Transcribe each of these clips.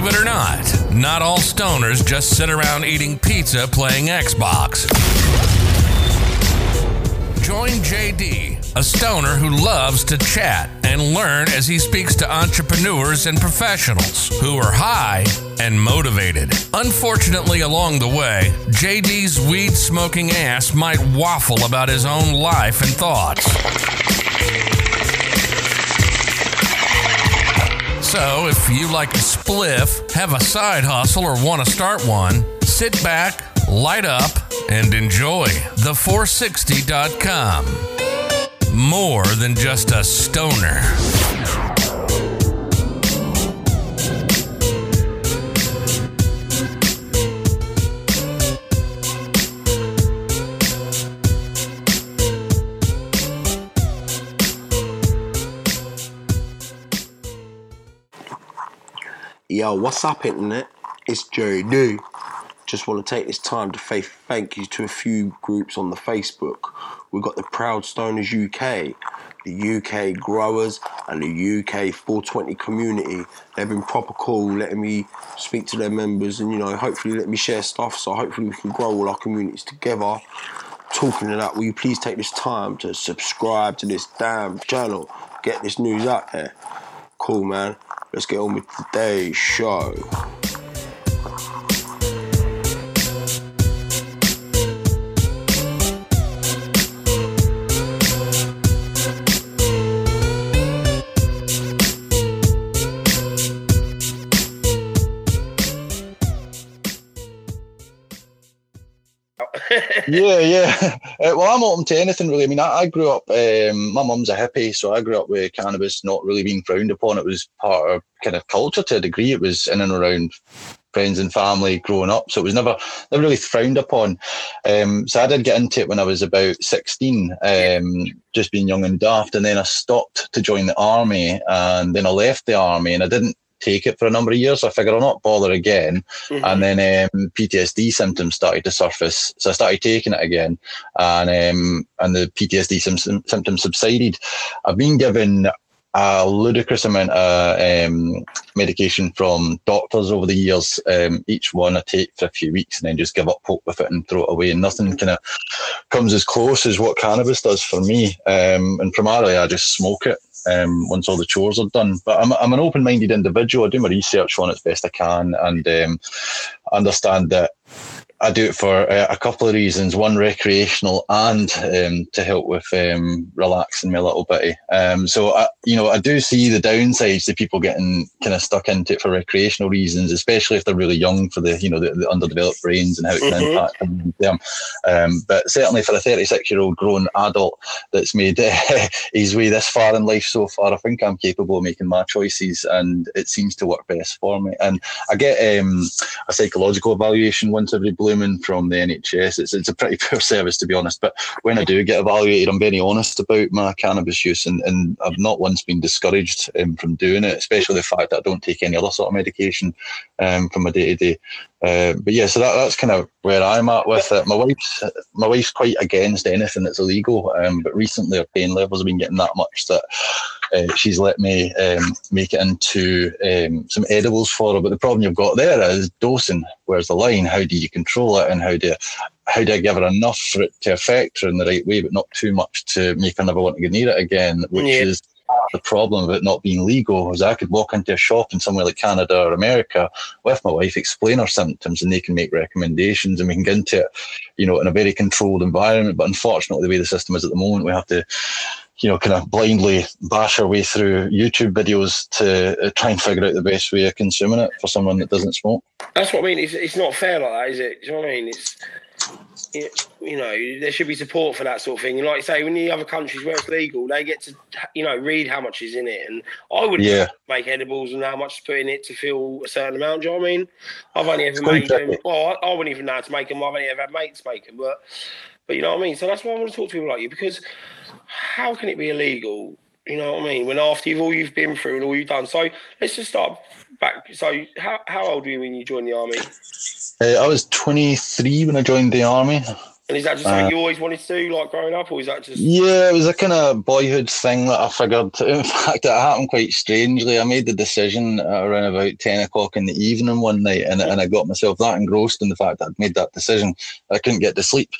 Believe it or not, not all stoners just sit around eating pizza playing Xbox. Join JD, a stoner who loves to chat and learn as he speaks to entrepreneurs and professionals who are high and motivated. Unfortunately, along the way, JD's weed smoking ass might waffle about his own life and thoughts. So, if you like a spliff, have a side hustle, or want to start one, sit back, light up, and enjoy the460.com. More than just a stoner. Yo, what's up, internet? It's JD. Just want to take this time to say thank you to a few groups on the Facebook. We've got the Proud Stoners UK, the UK Growers, and the UK 420 community. They've been proper cool, letting me speak to their members and, you know, hopefully let me share stuff so hopefully we can grow all our communities together. Talking of that, will you please take this time to subscribe to this damn channel? Get this news out there. Cool, man. Let's get on with today's show. Yeah, yeah. Uh, well, I'm open to anything really. I mean, I, I grew up. Um, my mum's a hippie, so I grew up with cannabis not really being frowned upon. It was part of kind of culture to a degree. It was in and around friends and family growing up, so it was never never really frowned upon. Um, so I did get into it when I was about 16, um, just being young and daft, and then I stopped to join the army, and then I left the army, and I didn't take it for a number of years. So I figured I'll not bother again. Mm-hmm. And then um, PTSD symptoms started to surface. So I started taking it again and um, and the PTSD sim- symptoms subsided. I've been given a ludicrous amount of um, medication from doctors over the years. Um, each one I take for a few weeks and then just give up hope with it and throw it away. And nothing kind of comes as close as what cannabis does for me. Um, and primarily, I just smoke it um, once all the chores are done. But I'm, I'm an open minded individual. I do my research on it as best I can and um, understand that I do it for uh, a couple of reasons. One, recreational, and um, to help with um, relaxing me a little bit. Um, so, I, you know, I do see the downsides to people getting kind of stuck into it for recreational reasons, especially if they're really young for the, you know, the, the underdeveloped brains and how it can mm-hmm. impact them. Um, but certainly for a 36 year old grown adult that's made uh, his way this far in life so far, I think I'm capable of making my choices, and it seems to work best for me. And I get um, a psychological evaluation once every blue from the NHS. It's, it's a pretty poor service, to be honest. But when I do get evaluated, I'm very honest about my cannabis use, and, and I've not once been discouraged um, from doing it, especially the fact that I don't take any other sort of medication um, from my day to day. But yeah, so that, that's kind of where I'm at with it. My wife's my wife's quite against anything that's illegal, um, but recently her pain levels have been getting that much that uh, she's let me um, make it into um, some edibles for her. But the problem you've got there is dosing. Where's the line? How do you control it? And how do you, how do I give her enough for it to affect her in the right way, but not too much to make her never want to get near it again? Which yeah. is the problem of it not being legal is I could walk into a shop in somewhere like Canada or America with my wife, explain our symptoms, and they can make recommendations, and we can get into it, you know, in a very controlled environment. But unfortunately, the way the system is at the moment, we have to you know, kind of blindly bash our way through YouTube videos to uh, try and figure out the best way of consuming it for someone that doesn't smoke. That's what I mean. It's, it's not fair like that, is it? Do you know what I mean? It's it, you know, there should be support for that sort of thing. And like I say, when the other countries where it's legal, they get to, you know, read how much is in it. And I would yeah. make edibles and how much to put in it to feel a certain amount. Do you know what I mean? I've only ever made them. Well, I, I, wouldn't even know how to make them. I've only ever had mates make them. But, but you know what I mean? So that's why I want to talk to people like you because how can it be illegal? You know what I mean? When after you've all you've been through and all you've done. So let's just start back. So how, how old were you when you joined the army? Uh, I was 23 when I joined the army. And is that just something uh, you always wanted to do, like growing up, or is that just? Yeah, it was a kind of boyhood thing that I figured. In fact, it happened quite strangely. I made the decision around about ten o'clock in the evening one night, and, and I got myself that engrossed in the fact that I'd made that decision. I couldn't get to sleep,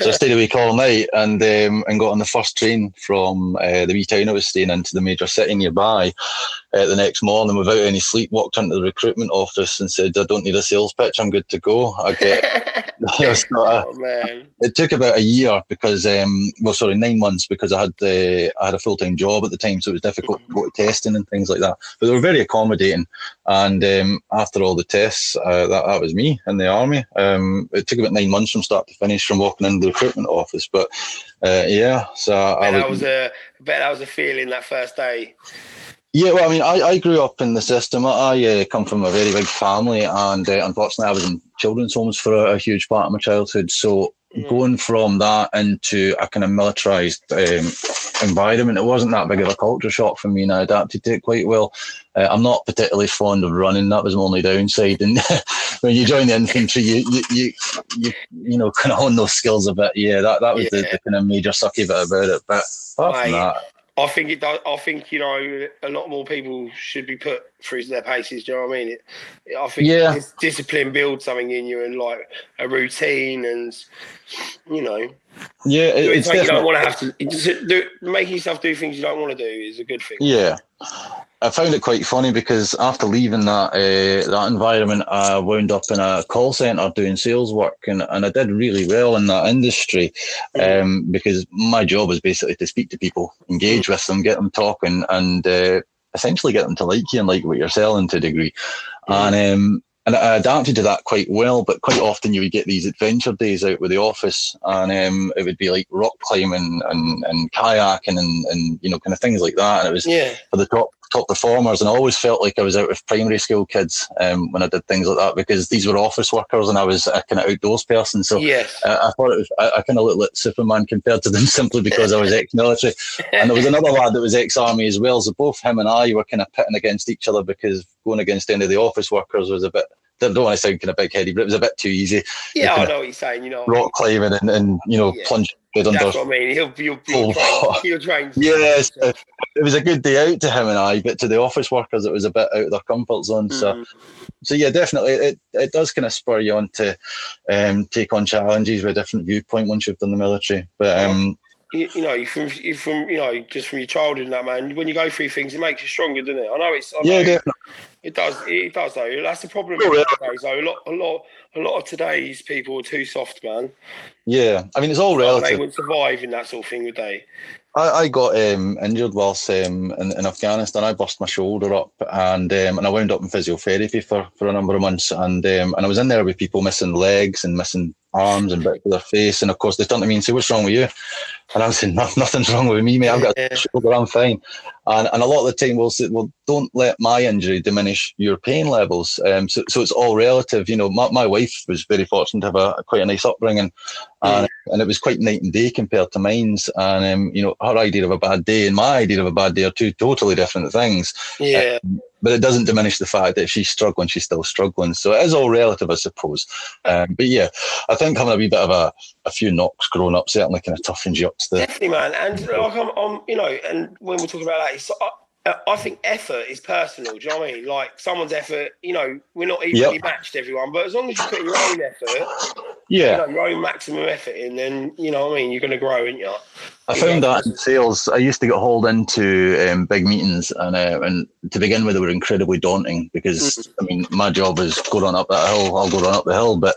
so I stayed awake all night and um, and got on the first train from uh, the wee town I was staying into the major city nearby. Uh, the next morning, without any sleep, walked into the recruitment office and said, "I don't need a sales pitch. I'm good to go." I get. oh, man it took about a year because, um, well, sorry, nine months because I had uh, I had a full time job at the time, so it was difficult to go to testing and things like that. But they were very accommodating, and um, after all the tests, uh, that that was me in the army. Um, it took about nine months from start to finish from walking into the recruitment office, but uh, yeah, so I, I was, that was a I bet that was a feeling that first day. Yeah, well, I mean, I, I grew up in the system. I uh, come from a very big family, and uh, unfortunately, I was in children's homes for a, a, huge part of my childhood. So going from that into a kind of militarized um, environment, it wasn't that big of a culture shock for me, and I adapted to it quite well. Uh, I'm not particularly fond of running. That was my only downside. And when you join the infantry, you you you you, you know kind of hone those skills a bit. Yeah, that that was yeah. the, the, kind of major sucky bit about it. But apart from that. I think it does. I think you know a lot more people should be put through their paces. Do you know what I mean? It, I think yeah. discipline builds something in you and like a routine and you know. Yeah, it's like you don't want to have to do, making yourself do things you don't want to do is a good thing. Yeah, I found it quite funny because after leaving that uh, that environment, I wound up in a call center doing sales work, and, and I did really well in that industry mm-hmm. um, because my job was basically to speak to people, engage with them, get them talking, and uh, essentially get them to like you and like what you're selling to a degree. And um, and I adapted to that quite well. But quite often you would get these adventure days out with the office, and um, it would be like rock climbing and, and kayaking and, and you know kind of things like that. And it was yeah. for the top top performers, and I always felt like I was out with primary school kids um, when I did things like that because these were office workers, and I was a kind of outdoors person. So yes. uh, I thought it was I, I kind of looked like Superman compared to them simply because I was ex-military. and there was another lad that was ex-army as well. So both him and I were kind of pitting against each other because going against any of the office workers was a bit don't, don't want to sound kind of big headed, but it was a bit too easy. Yeah, I know what you're saying. You know, rock climbing and, and you know yeah. plunging That's under. what I mean. He'll, he'll, he'll, oh, he'll. Yes, yeah, it was a good day out to him and I, but to the office workers, it was a bit out of their comfort zone. Mm. So, so yeah, definitely, it, it does kind of spur you on to um, take on challenges with a different viewpoint once you've done the military. But um, you, you know, from you from you know, just from your childhood and that man, when you go through things, it makes you stronger, doesn't it? I know it's. I know yeah, definitely. It does. It does though. That's the problem. Oh, nowadays, though. A lot, a lot, a lot of today's people are too soft, man. Yeah, I mean, it's all relative. They wouldn't survive in that sort of thing, would they? I, I got um, injured whilst um, in, in, Afghanistan. I bust my shoulder up, and um, and I wound up in physiotherapy for, for a number of months. And um, and I was in there with people missing legs and missing arms and bits of their face. And of course, they turned to me and say, "What's wrong with you?" And I was saying, "Nothing's wrong with me, mate. I've got a shoulder. I'm fine." And and a lot of the time, we'll say, "Well, don't let my injury diminish your pain levels." Um, so so it's all relative. You know, my, my wife was very fortunate to have a, quite a nice upbringing, and, and it was quite night and day compared to mine's. And um, you know, her idea of a bad day and my idea of a bad day are two totally different things. Yeah. Um, but it doesn't diminish the fact that if she's struggling, she's still struggling. So it is all relative, I suppose. Um, but yeah, I think having a wee bit of a, a few knocks growing up certainly kind of toughens you up to the. Definitely, man. And like I'm, I'm you know, and when we're talking about that, it's, uh, I, I think effort is personal. Do you know what I mean? Like someone's effort, you know, we're not evenly yep. matched, everyone, but as long as you put your own effort, yeah, you know, your own maximum effort in, then you know what I mean. You're going to grow, aren't you? I found that in sales. I used to get hauled into um, big meetings, and uh, and to begin with, they were incredibly daunting because mm-hmm. I mean, my job is go run up that hill. I'll go run up the hill, but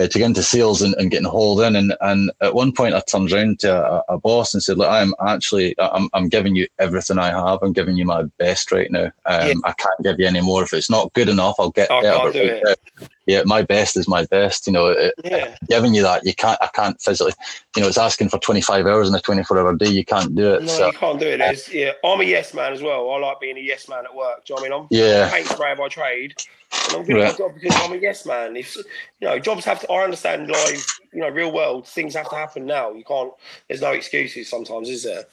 uh, to get into sales and, and, getting hauled in, and and at one point, I turned around to a, a boss and said, "Look, I'm actually I'm I'm giving you everything I have. I'm giving you my best right now. Um, yeah. I can't give you any more. If it's not good enough, I'll get do it yeah, my best is my best. You know, it, yeah. giving you that, you can't. I can't physically. You know, it's asking for twenty five hours in a twenty four hour day. You can't do it. No, so. you can't do it. It's, yeah, I'm a yes man as well. I like being a yes man at work. Do you know what I mean? I'm yeah. paint sprayer by trade. And I'm good Right. at my job because I'm a yes man. If you know, jobs have to. I understand live, you know, real world things have to happen now. You can't. There's no excuses sometimes, is there?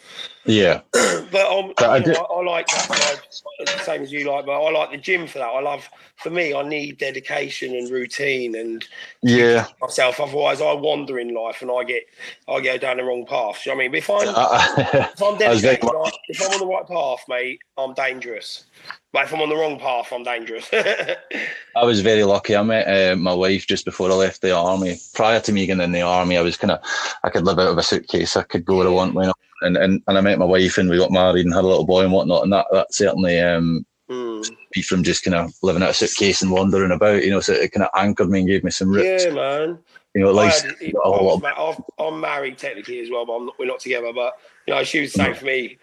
Yeah. But um, But I know, I, I like that the same as you like. But I like the gym for that. I love. For me, I need dedication and routine and Yeah. myself. Otherwise, I wander in life and I get I go down the wrong path. You know what I mean? But if I'm I, if I'm dedicated, if I'm on the right path, mate, I'm dangerous. But if I'm on the wrong path, I'm dangerous. I was very lucky. I met uh, my wife just before I left the army. Prior to me getting in the army, I was kind of, I could live out of a suitcase. I could go where I want when I and, and and I met my wife and we got married and had a little boy and whatnot. And that that certainly um, Hmm. me from just kind of living out of a suitcase and wandering about. You know, so it kind of anchored me and gave me some roots. Yeah, man. You know, I life's had it- got a I whole was lot. ma- I've- I'm married technically as well, but I'm not, we're not together. But you know, she was the same for me.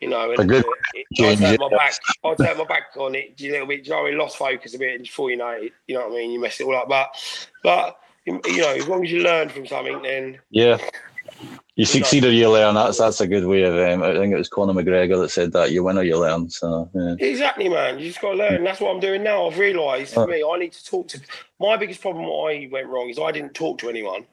You know, A and good it- I turned my back. I turned my back on it a little bit. I lost focus a bit, and before you know it, you know what I mean. You mess it all up. But, but you you know, as long as you learn from something, then Yeah. You succeed or you learn. That's that's a good way of. Um, I think it was Conor McGregor that said that. You win or you learn. So yeah. Exactly, man. You just got to learn. That's what I'm doing now. I've realised for me, I need to talk to. My biggest problem, I went wrong, is I didn't talk to anyone.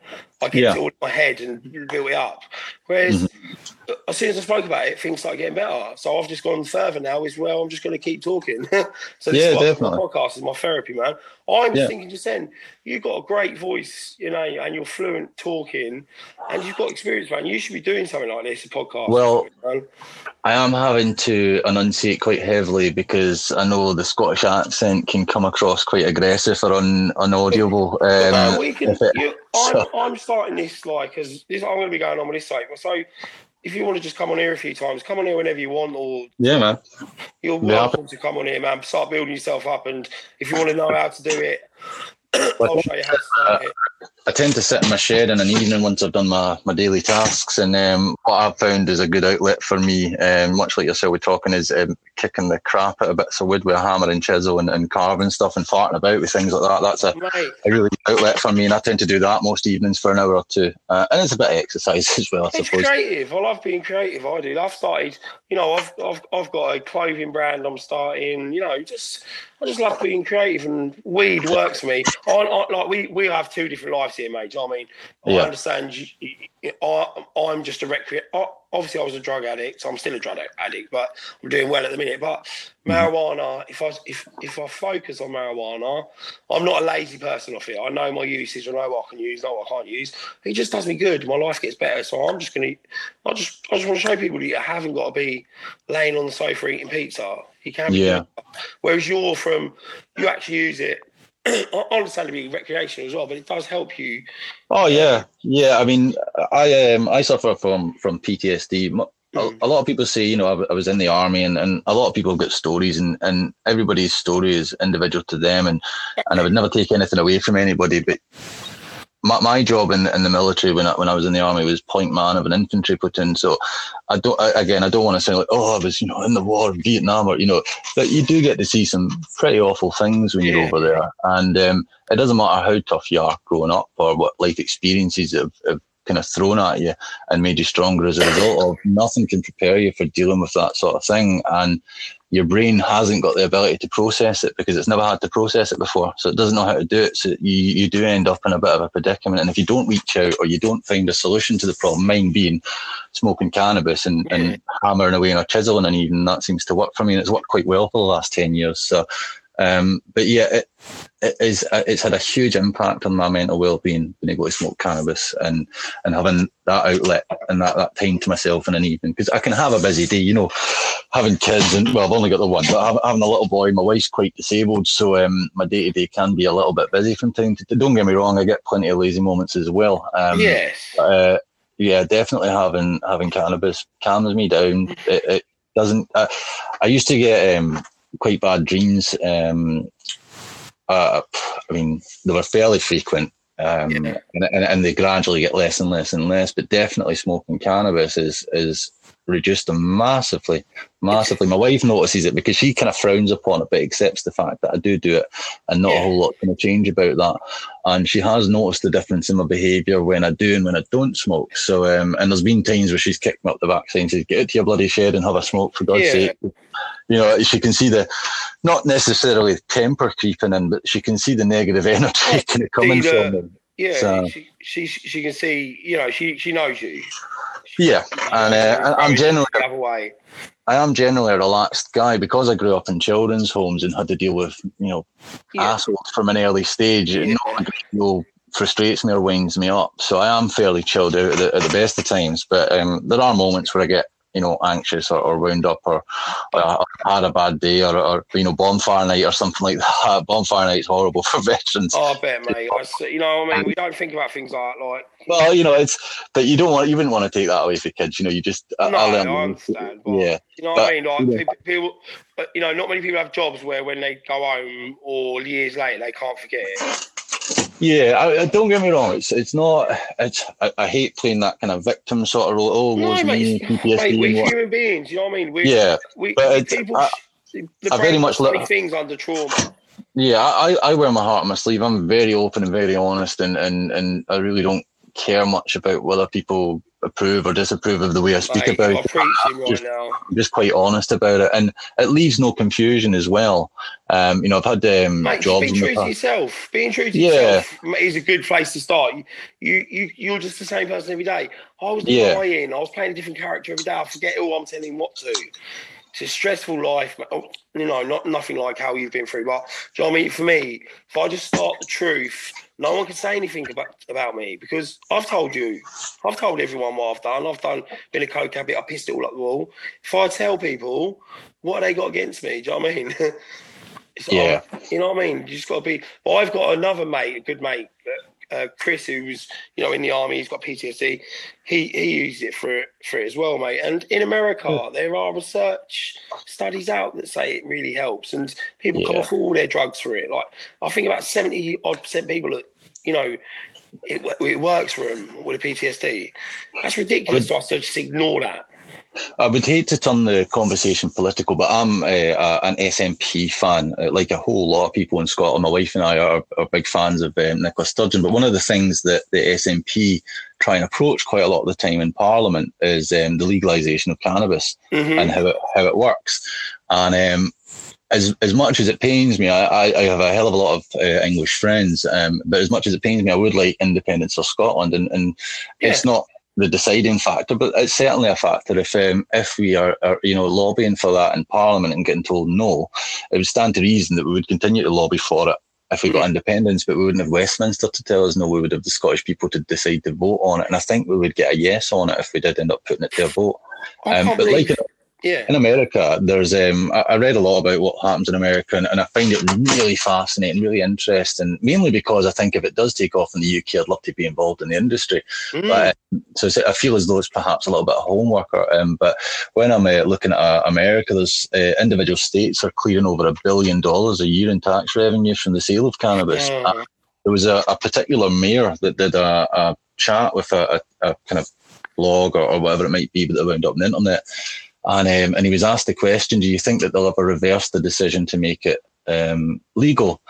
I kept Yeah. it all in my head and built it up. Whereas, mm-hmm. as soon as I spoke about it, things started getting better. So I've just gone further now. Is well, I'm just going to keep talking. so this Yeah, is definitely. my podcast is my therapy, man. I'm Yeah. thinking just then, you've got a great voice, you know, and you're fluent talking, and you've got experience, man. You should be doing something like this, a podcast. Well, man. I am having to enunciate quite heavily because I know the Scottish accent can come across quite aggressive or un, unaudible. Well, Um, we can, it- you, I'm, so- I'm starting this like as this. I'm going to be going on with this site. So, if you want to just come on here a few times, come on here whenever you want, or yeah, man. you're Yeah. welcome to come on here, man. Start building yourself up, and if you want to know how to do it, I'll show you how to start it. I tend to sit in my shed in an evening once I've done my, my daily tasks. And um, what I've found is a good outlet for me, um, much like yourself, we're talking, is um, kicking the crap out of bits of wood with a hammer and chisel and, and carving stuff and farting about with things like that. That's a, Mate, a really good outlet for me. And I tend to do that most evenings for an hour or two. Uh, and it's a bit of exercise as well, I it's suppose. creative. I love being creative. I do. I've started. You know, I've, I've I've got a clothing brand. I'm starting. You know, just I just love being creative, and weed works for me. I, I, like we we have two different lives here, mate. You know I mean? I understand. You, you, I, I'm just a recreate. Obviously, I was a drug addict. So I'm still a drug addict, but I'm doing well at the minute. But mm-hmm. marijuana, if I if if I focus on marijuana, I'm not a lazy person off it. I know my usage. I know what I can use, know what I can't use. It just does me good. My life gets better. So I'm just gonna. I just I just want to show people that you haven't got to be laying on the sofa eating pizza. You can. Yeah. Whereas you're from, you actually use it. I understand to be recreational as well, but it does help you. Oh yeah, yeah. I mean, I um, I suffer from from PTSD. Mm. a lot of people say, you know, I was in the army, and, and a lot of people have get stories, and, and everybody's story is individual to them, and, and I would never take anything away from anybody. But my, my job in, in the military when I, when I was in the army was point man of an infantry platoon. So I don't I, again I don't want to say like oh I was you know in the war in Vietnam or you know but you do get to see some pretty awful things when you're Yeah. over there, and um, it doesn't matter how tough you are growing up or what life experiences have, have kind of thrown at you and made you stronger as a result of. Nothing can prepare you for dealing with that sort of thing, and your brain hasn't got the ability to process it because it's never had to process it before, so it doesn't know how to do it. So you you do end up in a bit of a predicament, and if you don't reach out or you don't find a solution to the problem, mine being smoking cannabis and, and hammering away on a chisel in an evening, that seems to work for me, and it's worked quite well for the last ten years. So. Um, but yeah, it, it is. uh, It's had a huge impact on my mental well-being being able to smoke cannabis and and having that outlet and that, that time to myself in an evening because I can have a busy day, you know, having kids and well, I've only got the one, but hav- having a little boy, my wife's quite disabled, so um, my day to day can be a little bit busy from time to time. Don't get me wrong, I get plenty of lazy moments as well. Um, yes. uh, yeah, definitely having having cannabis calms me down. It, it doesn't. Uh, I used to get um, quite bad dreams. Um, uh, I mean, they were fairly frequent, um, Yeah. and, and, and they gradually get less and less and less. But definitely, smoking cannabis is is reduced them massively, massively. My wife notices it because she kind of frowns upon it, but accepts the fact that I do do it, and not a whole lot can change about that. And she has noticed the difference in my behaviour when I do and when I don't smoke. So, um, and there's been times where she's kicked me up the backside and says, "Get out to your bloody shed and have a smoke for God's yeah. sake." You know, she can see the not necessarily temper creeping in, but she can see the negative energy kind of coming from them. Yeah, so, she, she she can see. You know, she she knows you. Yeah, and uh, I'm generally I am generally a relaxed guy because I grew up in children's homes and had to deal with you know yeah. assholes from an early stage. Yeah. Not a great deal frustrates me or winds me up. So I am fairly chilled out at the, at the best of times. But um, there are moments where I get you know, anxious or, or wound up or, or, had a bad day or, or, you know, bonfire night or something like that. Bonfire night's horrible for veterans. Oh, I bet, mate. I, you know, I mean, we don't think about things like like. Well, you know, it's that you don't want, you wouldn't want to take that away for kids. You know, you just. No, I, I understand. But, yeah. You know what but, I mean? Like know, people, you know, not many people have jobs where when they go home or years later they can't forget it. Yeah, I, I, don't get me wrong. It's it's not. It's I, I, hate playing that kind of victim sort of role. Oh, no, was me, PTSD. we're human beings. You know what I mean? We're, yeah, we, but people. I, I very much look things under trauma. Yeah, I, I wear my heart on my sleeve. I'm very open and very honest, and and and I really don't care much about whether people approve or disapprove of the way I speak about it. I'm just, right just, quite honest about it, and it leaves no confusion as well. Um, you know, I've had um, Mate, jobs. Being true to yourself, being true to yeah. yourself is a good place to start. You, you, you're just the same person every day. I was lying. I was playing a different character every day. I forget who I'm telling what to. It's a stressful life, oh, you know, not nothing like how you've been through. But do you know what I mean? For me, if I just start the truth no one can say anything about, about me because I've told you, I've told everyone what I've done. I've done been a coke habit. I pissed it all up the wall. If I tell people, what they got against me? Do you know what I mean? yeah. you know what I mean? You just got to be. But I've got another mate, a good mate, uh, Chris, who's you know in the army, he's got PTSD. He he used it for for it as well, mate. And in America, yeah. there are research studies out that say it really helps, and people yeah. come off all their drugs for it. Like I think about seventy odd percent people that you know it, it works for them with a PTSD. That's ridiculous to us to just ignore that. I would hate to turn the conversation political, but I'm uh, uh, an SNP fan, uh, like a whole lot of people in Scotland. My wife and I are, are big fans of um, Nicola Sturgeon. But one of the things that the SNP try and approach quite a lot of the time in Parliament is um, the legalisation of cannabis mm-hmm. and how it, how it works. And um, as as much as it pains me, I, I have a hell of a lot of uh, English friends, um, but as much as it pains me, I would like independence for Scotland, and and yeah. it's not the deciding factor, but it's certainly a factor. If um, if we are, are, you know lobbying for that in Parliament and getting told no, it would stand to reason that we would continue to lobby for it if we got independence, but we wouldn't have Westminster to tell us no. We would have the Scottish people to decide to vote on it, and I think we would get a yes on it if we did end up putting it to a vote. Um, but like yeah. In America, there's um, I, I, read a lot about what happens in America, and, and, I find it really fascinating, really interesting. Mainly because I think if it does take off in the UK, I'd love to be involved in the industry. Mm. But so I feel as though it's perhaps a little bit of homework. Or, um, but when I'm uh, looking at uh, America, there's uh, individual states are clearing over a billion dollars a year in tax revenue from the sale of cannabis. Mm. there was a, a, particular mayor that did a, a chat with a, a, kind of blog or, or, whatever it might be, but that wound up on the internet and um, and he was asked the question, "Do you think that they'll ever reverse the decision to make it um, legal?"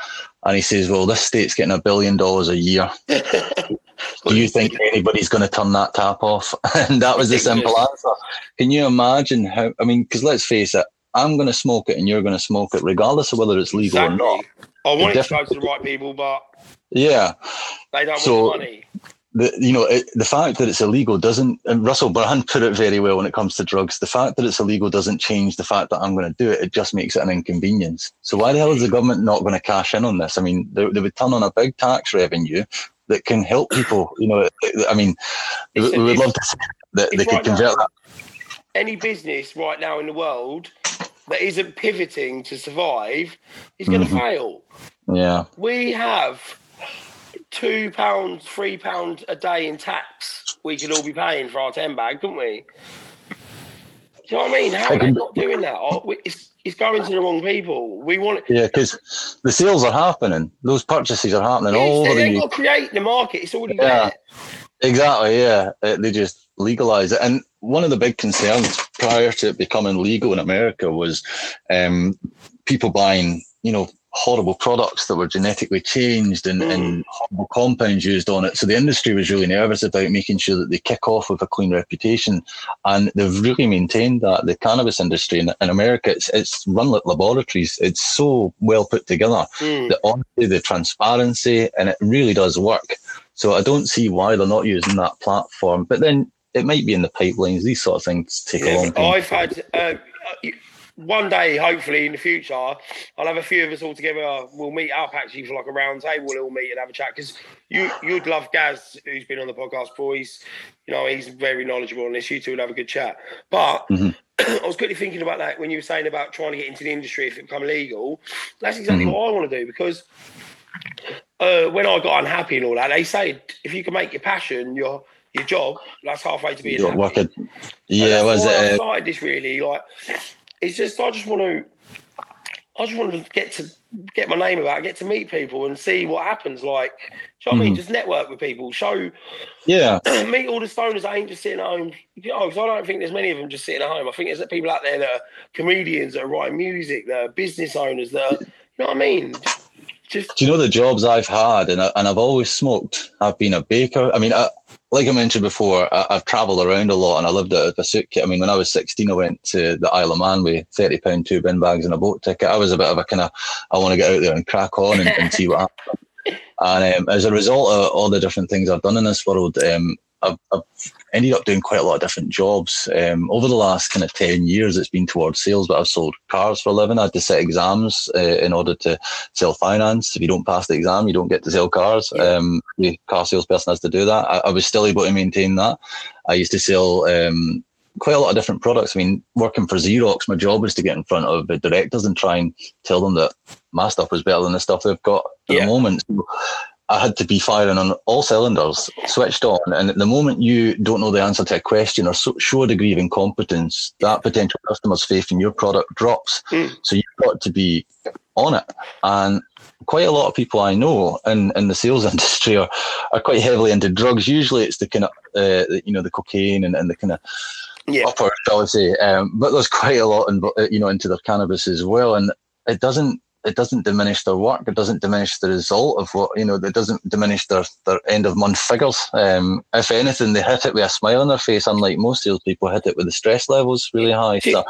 And he says, "Well, this state's getting a billion dollars a year. Do you think anybody's going to turn that tap off?" and that was the simple answer. Can you imagine how? I mean, because let's face it, I'm going to smoke it, and you're going to smoke it, regardless of whether it's legal exactly. or not. I want it, to go to the right people, but yeah, they don't so, want money the you know it, the fact that it's illegal doesn't and Russell Brand put it very well when it comes to drugs. The fact that it's illegal doesn't change the fact that I'm going to do it. It just makes it an inconvenience. So why the hell is the government not going to cash in on this? I mean, they, they would turn on a big tax revenue that can help people. You know, I mean, we, we would love to see that they could convert that. Any business right now in the world that isn't pivoting to survive is going to mm-hmm. fail. Yeah, we have two pounds, three pounds a day in tax we could all be paying for our ten bag, couldn't we? Do you know what I mean? How are they not doing that? Oh, it's, it's going to the wrong people. We want Yeah, because the sales are happening. Those purchases are happening all over the They've got to create the market. It's already yeah. there. Exactly, yeah. They just legalize it. And one of the big concerns prior to it becoming legal in America was um, people buying, you know, horrible products that were genetically changed and, mm. and, horrible compounds used on it. So the industry was really nervous about making sure that they kick off with a clean reputation. And they've really maintained that. The cannabis industry in, in America, it's, it's run like laboratories. It's so well put together. Mm. The honesty, the transparency, and it really does work. So I don't see why they're not using that platform. But then it might be in the pipelines. These sort of things take yeah, a long time. I've had. Uh, one day, hopefully in the future, I'll have a few of us all together. We'll meet up actually for like a round table. We'll all meet and have a chat because you you'd love Gaz, who's been on the podcast before. He's you know he's very knowledgeable on this. You two would have a good chat. But mm-hmm. I was quickly thinking about that when you were saying about trying to get into the industry if it become legal. That's exactly mm-hmm. what I want to do because uh, when I got unhappy and all that, they say if you can make your passion your your job, that's halfway to being happy. Working. Yeah, was it? I started this really like it's just I just want to I just want to get to get my name about, get to meet people and see what happens. Like, you know mm-hmm. I mean? Mm-hmm. Just network with people, show, yeah, meet all the stoners that ain't just sitting at home. You know, because I don't think there's many of them just sitting at home. I think there's people out there that are comedians that are writing music, that are business owners, that are, you know what I mean. Just, do you know the jobs I've had, and I, and I've always smoked. I've been a baker. I mean, I, like I mentioned before, I, have travelled around a lot and I lived out of a suitcase. I mean, when I was 16, I went to the Isle of Man with 30 pound two bin bags and a boat ticket. I was a bit of a kind of, I want to get out there and crack on and, and see what happens. And um, as a result of all the different things I've done in this world, um, I've, I've, ended up doing quite a lot of different jobs. Um, over the last kind of 10 years, it's been towards sales, but I've sold cars for a living. I had to set exams uh, in order to sell finance. If you don't pass the exam, you don't get to sell cars. Um, the car salesperson has to do that. I, I, was still able to maintain that. I used to sell um, quite a lot of different products. I mean, working for Xerox, my job was to get in front of the directors and try and tell them that my stuff was better than the stuff they've got at yeah. the moment. So I had to be firing on all cylinders, switched on. And at the moment you don't know the answer to a question or so, show a degree of incompetence, that potential customer's faith in your product drops. Mm. So you've got to be on it. And quite a lot of people I know in, in the sales industry are, are quite heavily into drugs. Usually it's the kind of, uh, you know, the cocaine and, and the kind of yeah. upper, shall I say. Um, but there's quite a lot, in, you know, into their cannabis as well. And it doesn't it doesn't diminish their work. It doesn't diminish the result of what you know. It doesn't diminish their, their end of month figures. Um, if anything, they hit it with a smile on their face. Unlike most salespeople, hit it with the stress levels really high. So,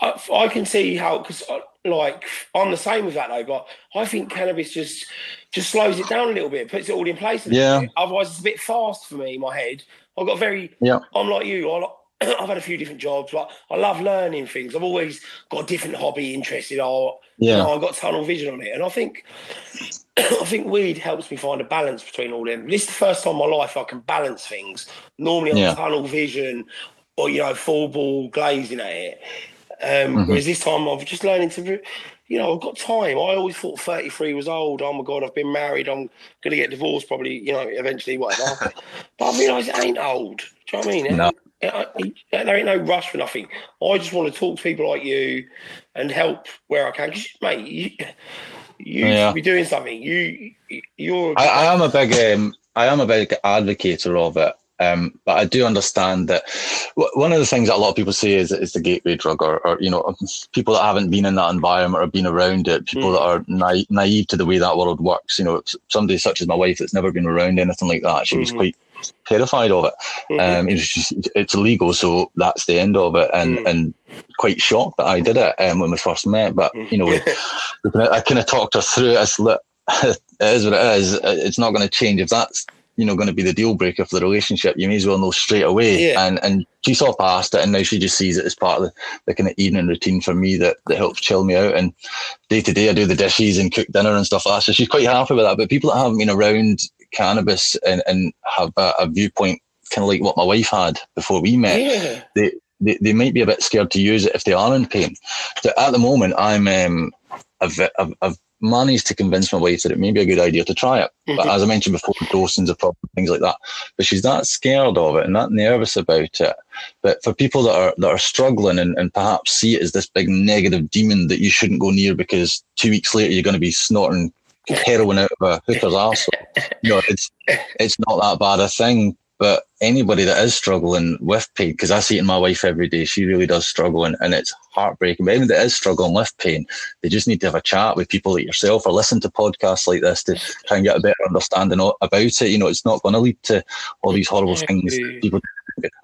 I, I can see how because uh, like I'm the same with that though. But I think cannabis just just slows it down a little bit, puts it all in place. Yeah. Otherwise, it's a bit fast for me in my head. I've got very. Yeah. I'm like you. I I've had a few different jobs, but I love learning things. I've always got a different hobby, interested, or yeah, you know, I've got tunnel vision on it, and I think I think weed helps me find a balance between all them. This is the first time in my life I can balance things. Normally, I'm yeah. tunnel vision, or you know, full ball glazing at it. Um, mm-hmm. Whereas this time, I've just learning to. You know, I've got time. I always thought 33 was old. Oh my god, I've been married. I'm going to get divorced probably. You know, eventually, whatever. but I realised it ain't old. Do you know what I mean? No there ain't no rush for nothing. I just want to talk to people like you and help where I can. Cause, mate, you, you yeah. should be doing something. You, you're. I, I am a big, um, I am a big advocate of it. Um, but I do understand that one of the things that a lot of people say is it's the gateway drug, or, or, you know, people that haven't been in that environment or been around it, people mm. that are na- naive to the way that world works. You know, somebody such as my wife that's never been around anything like that, she mm-hmm. was quite terrified of it. Mm-hmm. Um, it's, just, it's illegal, so that's the end of it. And mm. and quite shocked that I did it um, when we first met. But you know, we, I kind of talked her through it. look, it is what it is. It's not going to change if that's you know going to be the deal breaker for the relationship. You may as well know straight away. Yeah. And and she saw past it, and now she just sees it as part of the, the kind of evening routine for me that that helps chill me out. And day to day, I do the dishes and cook dinner and stuff like that. So she's quite happy with that. But people that haven't been around cannabis and, and have a, a viewpoint kind of like what my wife had before we met, yeah. they, they, they might be a bit scared to use it if they are in pain. So at the moment, I'm um, I've, I've, I've managed to convince my wife that it may be a good idea to try it. Mm-hmm. But as I mentioned before, dosing's a problem, things like that. But she's that scared of it and that nervous about it. But for people that are that are struggling and, and perhaps see it as this big negative demon that you shouldn't go near because two weeks later you're going to be snorting heroin out of a hooker's arsehole. you know, it's it's not that bad a thing. But anybody that is struggling with pain, because I see it in my wife every day, she really does struggle and, and it's heartbreaking. But anybody that is struggling with pain, they just need to have a chat with people like yourself or listen to podcasts like this to try and get a better understanding about it. You know, it's not going to lead to all these horrible things people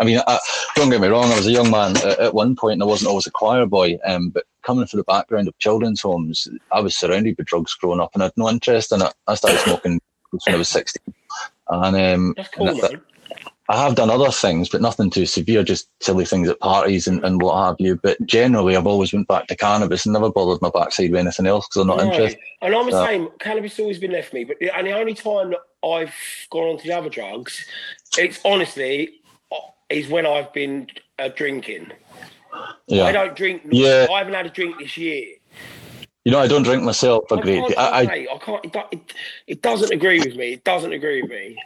I mean, I, don't get me wrong. I was a young man at, at one point, and I wasn't always a choir boy. Um, but coming from the background of children's homes, I was surrounded by drugs growing up, and I had no interest in it. I started smoking when I was sixteen, and um, cool, and. I have done other things, but nothing too severe, just silly things at parties and, and what have you. But generally, I've always went back to cannabis and never bothered my backside with anything else because I'm not No. interested. And I'm the same. Cannabis has always been left me, but the, and the only time that I've gone on to the other drugs, it's honestly uh, is when I've been uh, drinking. I don't drink. Yeah. I haven't had a drink this year. you know, I don't drink myself a I great can't, deal. I, I, I can't. It, it, it doesn't agree with me. It doesn't agree with me.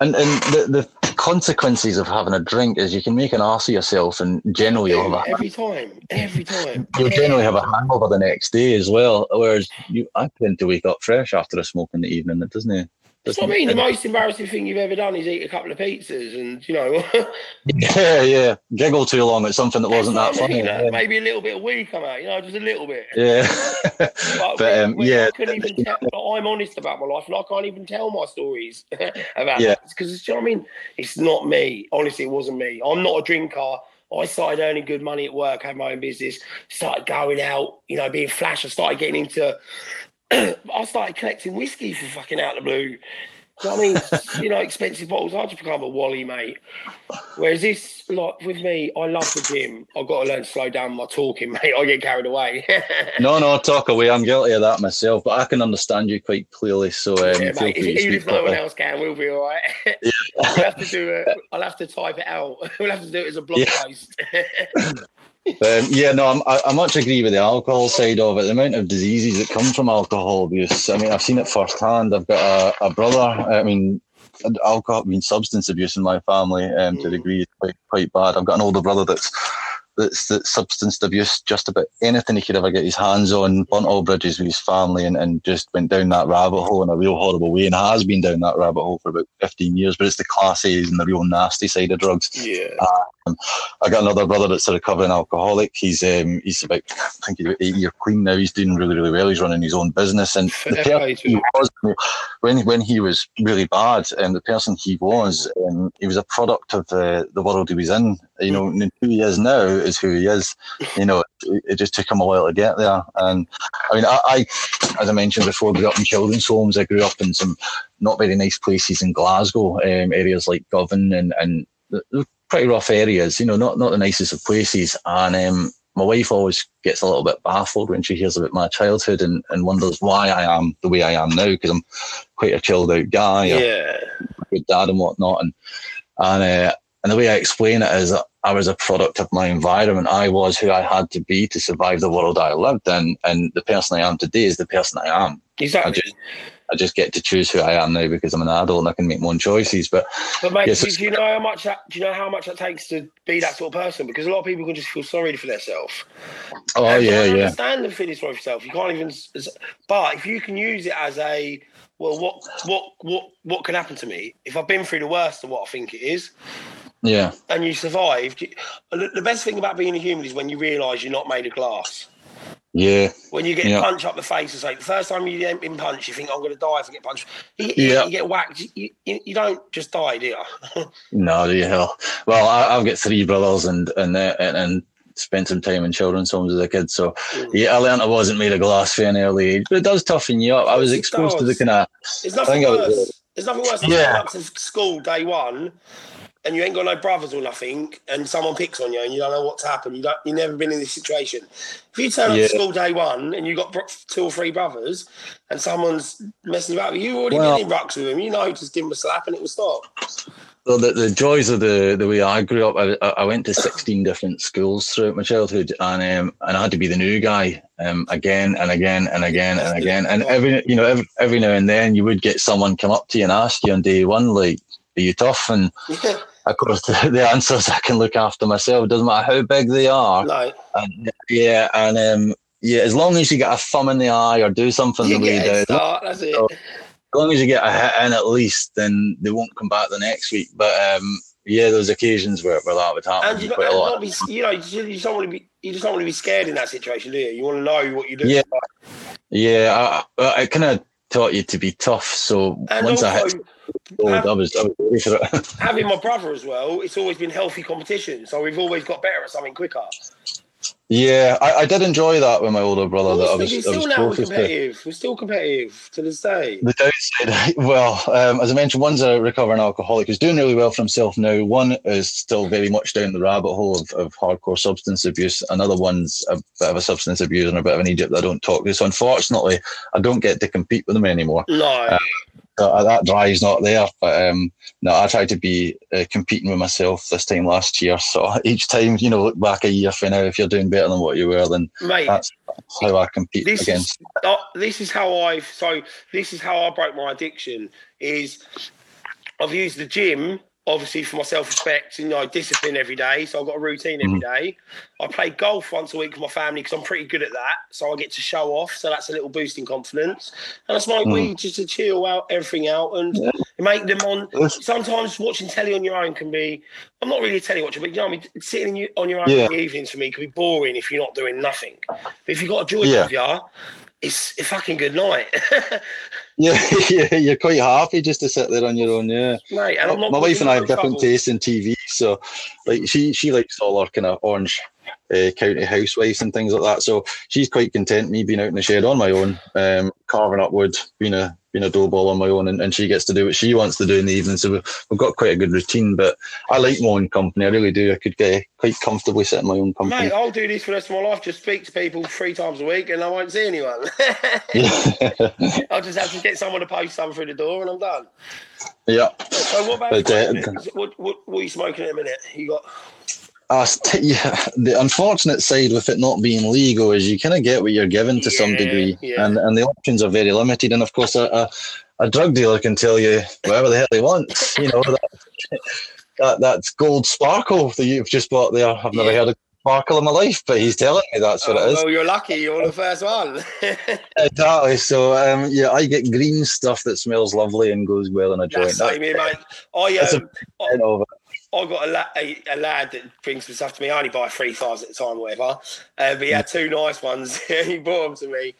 and and the, the consequences of having a drink is you can make an arse of yourself, and generally you'll have a every time. Every time. you'll generally have a hangover the next day as well. Whereas you, I tend to wake up fresh after a smoke in the evening. It doesn't. That's what I mean. The most embarrassing thing you've ever done is eat a couple of pizzas, and you know, Yeah, yeah. Giggle too long at something that wasn't that That's I funny. mean, Yeah. maybe a little bit of weed come out. You know, just a little bit. Yeah. But, but um, yeah, I couldn't even tell, like, I'm honest about my life, and I can't even tell my stories about Yeah. that because you know what I mean. It's not me. Honestly, it wasn't me. I'm not a drinker. I started earning good money at work, had my own business, started going out, you know, being flash. I started getting into. I started collecting whiskey for fucking out of the blue. You know I mean? you know, expensive bottles. I just become a wally, mate. Whereas this, like with me, I love the gym. I've got to learn to slow down my talking, mate. I get carried away. no, no, talk away. I'm guilty of that myself, but I can understand you quite clearly. So um, Yeah, mate. If, even if no one else can, we'll be all right. we'll have to do it. I'll have to type it out. We'll have to do it as a blog Yeah. post. Um, yeah, no, I'm, I, I much agree with the alcohol side of it. The amount of diseases that come from alcohol abuse. I mean, I've seen it firsthand. I've got a, a brother. I mean, alcohol, I mean, substance abuse in my family um, to a degree is quite quite bad. I've got an older brother that's that's, that's substance abuse. Just about anything he could ever get his hands on, burnt all bridges with his family, and, and just went down that rabbit hole in a real horrible way, and has been down that rabbit hole for about 15 years. But it's the class A's and the real nasty side of drugs. yeah. I got another brother that's a recovering alcoholic. He's um, he's about I think he's eight year clean now. He's doing really really well. He's running his own business, and the person he was when when he was really bad, and the person he was, um, he was a product of the the world he was in. You know, and who he is now is who he is. You know, it, it just took him a while to get there. And I mean, I, I as I mentioned before, grew up in children's homes. I grew up in some not very nice places in Glasgow, um, areas like Govan and and the- pretty rough areas, you know, not not the nicest of places. And um, my wife always gets a little bit baffled when she hears about my childhood and, and wonders why I am the way I am now because I'm quite a chilled out guy, a Yeah. good dad and whatnot. And and uh, and the way I explain it is I was a product of my environment. I was who I had to be to survive the world I lived in, and the person I am today is the person I am. I Exactly. just I just get to choose who I am now because I'm an adult and I can make my own choices. But But mate, Yes, do, do you know how much that? Do you know how much that takes to be that sort of person? Because a lot of people can just feel sorry for themselves. oh And yeah, I yeah, understand them feeling sorry for yourself. You can't even. But if you can use it as a well, what what what what can happen to me if I've been through the worst of what I think it is, yeah, and you survived? The the best thing about being a human is when you realise you're not made of glass. Yeah. When you get Yeah. punched up the face and say, the first time you ain't been punched, you think, I'm going to die if I get punched. You, you- Yeah. you get whacked. You, you, you don't just die, do you? No, the hell. Well, I, I've got three brothers and and uh, and, and spent some time in children's homes as a kid. So yeah, I learned I wasn't made of glass from an early age, but it does toughen you up. I was exposed to the kind of There's nothing was- worse. There's nothing worse than Yeah. going up to school day one and you ain't got no brothers or nothing and someone picks on you and you don't know what's happened. You don't, you've never been in this situation. If you turn up to school day one and you got two or three brothers and someone's messing about with you, you've already Well- been in rucks with them. You know, just give them a slap and it will stop. Well, the, the joys of the, the way I grew up, I, I went to 16 different schools throughout my childhood and um, and I had to be the new guy um, again and again and again and again. And every, you know, every, every now and then you would get someone come up to you and ask you on day one, like, are you tough? And of course, the, the answer is I can look after myself. It doesn't matter how big they are. no, And, yeah, and um, yeah, as long as you get a thumb in the eye or do something you the way get a do, start. That's it. Oh. long as you get a hit in at least, then they won't come back the next week. But um, yeah, those occasions where, where that would happen. And you, a and not be, you know, you just, you don't want to be, you just don't want to be scared in that situation, do you? You want to know what you're doing. Yeah. Yeah, I, I kind of taught you to be tough. So And once I hit also, have- um, I was, I was ready for it. having my brother as well, it's always been healthy competition. So we've always got better at something quicker. Yeah, I, I did enjoy that with my older brother. That I was, I still was now we're closest to. competitive. We're still competitive to this day. The downside, well, um, as I mentioned, one's a recovering alcoholic who's doing really well for himself now. One is still very much down the rabbit hole of, of hardcore substance abuse. Another one's a bit of a substance abuser and a bit of an eejit that I don't talk to. So unfortunately, I don't get to compete with them anymore. No, So uh, that drive's not there. But um, no, I tried to be uh, competing with myself this time last year. So each time, you know, look back a year for now, if you're doing better than what you were, then mate. that's how I compete this against. is uh, this is how I've so this is how I broke my addiction is I've used the gym obviously for my self respect and you know discipline every day so I've got a routine every day. I play golf once a week with my family because I'm pretty good at that so I get to show off so that's a little boost in confidence. And I smoke Mm. weed just to chill out everything out and make them on sometimes watching telly on your own can be I'm not really a telly watcher but you know what I mean? Sitting on your own Yeah. in the evenings for me can be boring if you're not doing nothing. But if you've got a joy Yeah. with you it's a fucking good night, Yeah, yeah, you're quite happy just to sit there on your own. Yeah. mate. And I'm not my wife and I have different tastes in TV, so like she she likes all our kind of orange uh, county housewives and things like that. So she's quite content me being out in the shed on my own, um, carving up wood, being a being a dough ball on my own, and, and she gets to do what she wants to do in the evening. So we've, we've got quite a good routine. But I like my own company. I really do. I could get quite comfortably sit in my own company. Mate, I'll do this for the rest of my life. Just speak to people three times a week, and I won't see anyone. I'll just have to get someone to post something through the door, and I'm done. yeah. So what about But, uh, what, what, what are you smoking in a minute? You got Uh, st- yeah, the unfortunate side with it not being legal is you kind of get what you're given to some degree, yeah. and and the options are very limited. And of course, a, a, a drug dealer can tell you whatever the hell he wants. You know that, that that's gold sparkle that you've just bought there. I've never Yeah. heard of sparkle in my life, but he's telling me that's what oh, it is. well, you're lucky. You're the first one. Exactly. So um, yeah, I get green stuff that smells lovely and goes well in a joint. That's mate. I That's a- um, That's of it. I got a, la- a, a lad that brings some stuff to me. I only buy three fives at a time, or whatever. Uh, but he had two nice ones. he brought them to me,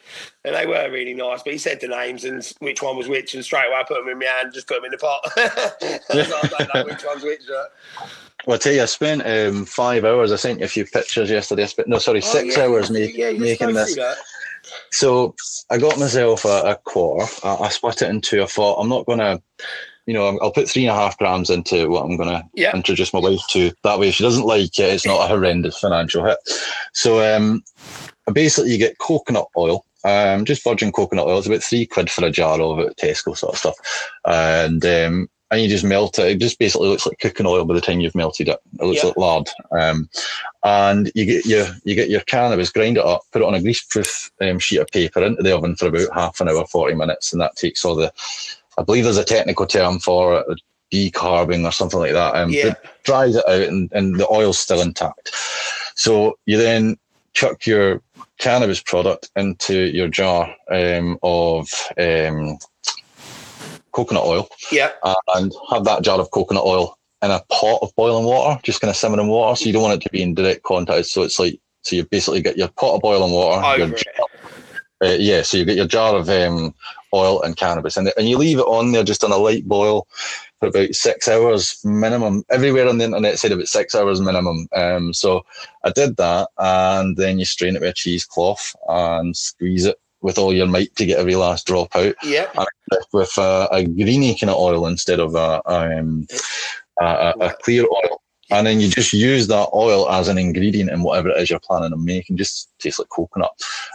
and they were really nice. But he said the names and which one was which, and straight away I put them in my hand, just put them in the pot. I don't know which one's which. But... Well, I tell you, I spent um, five hours. I sent you a few pictures yesterday. I spent no, sorry, Oh, six yeah, hours make, yeah, making this. So I got myself a, a quarter. I, I split it in two. I thought I'm not gonna, you know, I'll put three and a half grams into what I'm gonna Yeah. introduce my wife to. That way, if she doesn't like it, it's not a horrendous financial hit. So um, basically, you get coconut oil. Um, just virgin coconut oil. It's about three quid for a jar of it, Tesco sort of stuff, and um, and you just melt it. It just basically looks like cooking oil by the time you've melted it. It looks Yeah. like lard. Um, and you get your you get your cannabis, grind it up, put it on a greaseproof um, sheet of paper into the oven for about half an hour, forty minutes, and that takes all the. I believe there's a technical term for it, decarbing or something like that. Um, Yeah. It dries it out, and, and the oil's still intact. So you then chuck your cannabis product into your jar um, of um, coconut oil Yeah, and have that jar of coconut oil in a pot of boiling water, just kind of simmering water. So you don't want it to be in direct contact. So it's like, so you basically get your pot of boiling water. your over it. uh, yeah, so you get your jar of um, oil and cannabis, and, and you leave it on there just on a light boil for about six hours minimum. Everywhere on the internet said about six hours minimum. Um, so I did that, and then you strain it with a cheesecloth and squeeze it with all your might to get every last drop out Yeah, with, with a, a greeny kind of oil instead of a, um, a, a, a clear oil. And then you just use that oil as an ingredient in whatever it is you're planning on making. Just tastes like coconut.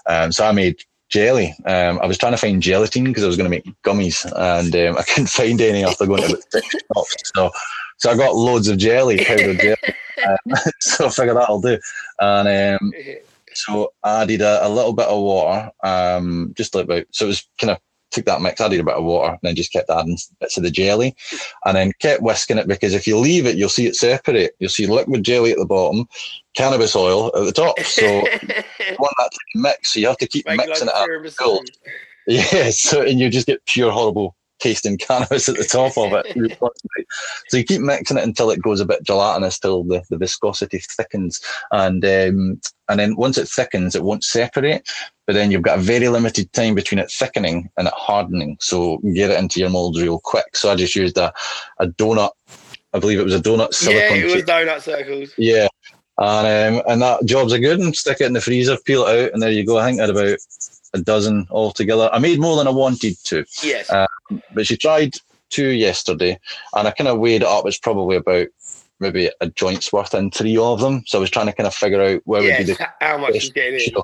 Um, so I made jelly. Um, I was trying to find gelatin because I was going to make gummies, and um, I couldn't find any after going to about six shops. So, so I got loads of jelly, powdered jelly. Um, so I figured that'll do. And um, so I added a, a little bit of water, um, just like about, so it was kind of took that mix, added a bit of water, and then just kept adding bits of the jelly, and then kept whisking it because if you leave it, you'll see it separate. You'll see liquid jelly at the bottom, cannabis oil at the top. So you want that to mix, so you have to keep mixing it up. Yeah, so and you just get pure horrible tasting cannabis at the top of it. so you keep mixing it until it goes a bit gelatinous, till the, the viscosity thickens, and um, and then once it thickens, it won't separate. But then you've got a very limited time between it thickening and it hardening, so get it into your mold real quick. So I just used a, a donut. I believe it was a donut silicone. Yeah, it was donut circles. Yeah, and um, and that job's a good one. Stick it in the freezer, peel it out, and there you go. I think I had about a dozen altogether. I made more than I wanted to. Yes. Um, but she tried two yesterday, and I kind of weighed it up. It's probably about maybe a joint's worth in three of them. So I was trying to kind of figure out where yes, would be the how much is getting in.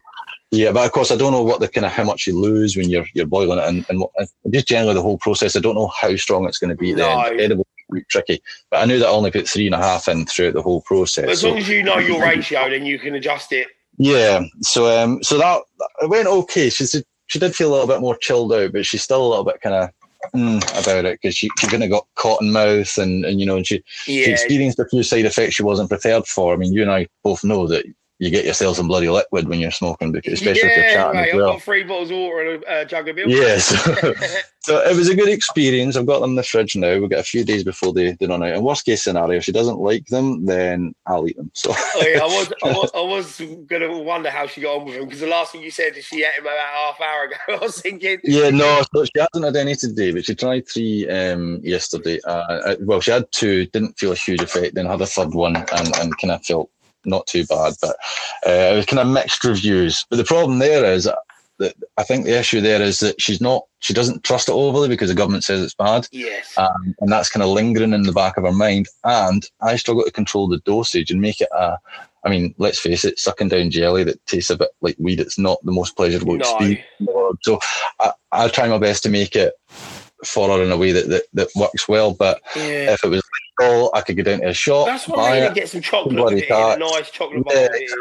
Yeah, but of course I don't know what the kind of how much you lose when you're you're boiling it, and, and what, just generally the whole process. I don't know how strong it's going to be. No. Then edible tricky, but I knew that I only put three and a half in throughout the whole process. But as so- long as you know your ratio, then you can adjust it. yeah, so um, so that it went okay. She said she did feel a little bit more chilled out, but she's still a little bit kind of mm, about it because she, she kind of got cotton mouth and, and you know and she, she experienced a few side effects she wasn't prepared for. I mean, you and I both know that you get yourself some bloody liquid when you're smoking, because especially if you're yeah, chatting mate, as I've well. got three bottles of water and a uh, jug of milk. Yes. so it was a good experience. I've got them in the fridge now. We've got a few days before they, they run out. And worst case scenario, if she doesn't like them, then I'll eat them. So Oh, yeah, I was, I was, I was gonna wonder how she got on with them because the last thing you said is she ate them about half hour ago. I was thinking, Yeah, no, so she hasn't had any today, but she tried three um, yesterday. Uh, uh, well, she had two, didn't feel a huge effect, then had a third one and, and kind of felt not too bad, but uh, it was kind of mixed reviews. But the problem there is that I think the issue there is that she's not, she doesn't trust it overly because the government says it's bad. yes, Um, and that's kind of lingering in the back of her mind. And I struggle to control the dosage and make it a, I mean, let's face it, sucking down jelly that tastes a bit like weed, it's not the most pleasurable No. experience. in the world. So I, I'll try my best to make it for her in a way that, that, that works well. But yeah. if it was legal, I could go down to a shop, That's what I it. Get some chocolate bloody with it in, a nice chocolate bar Yeah, with it in.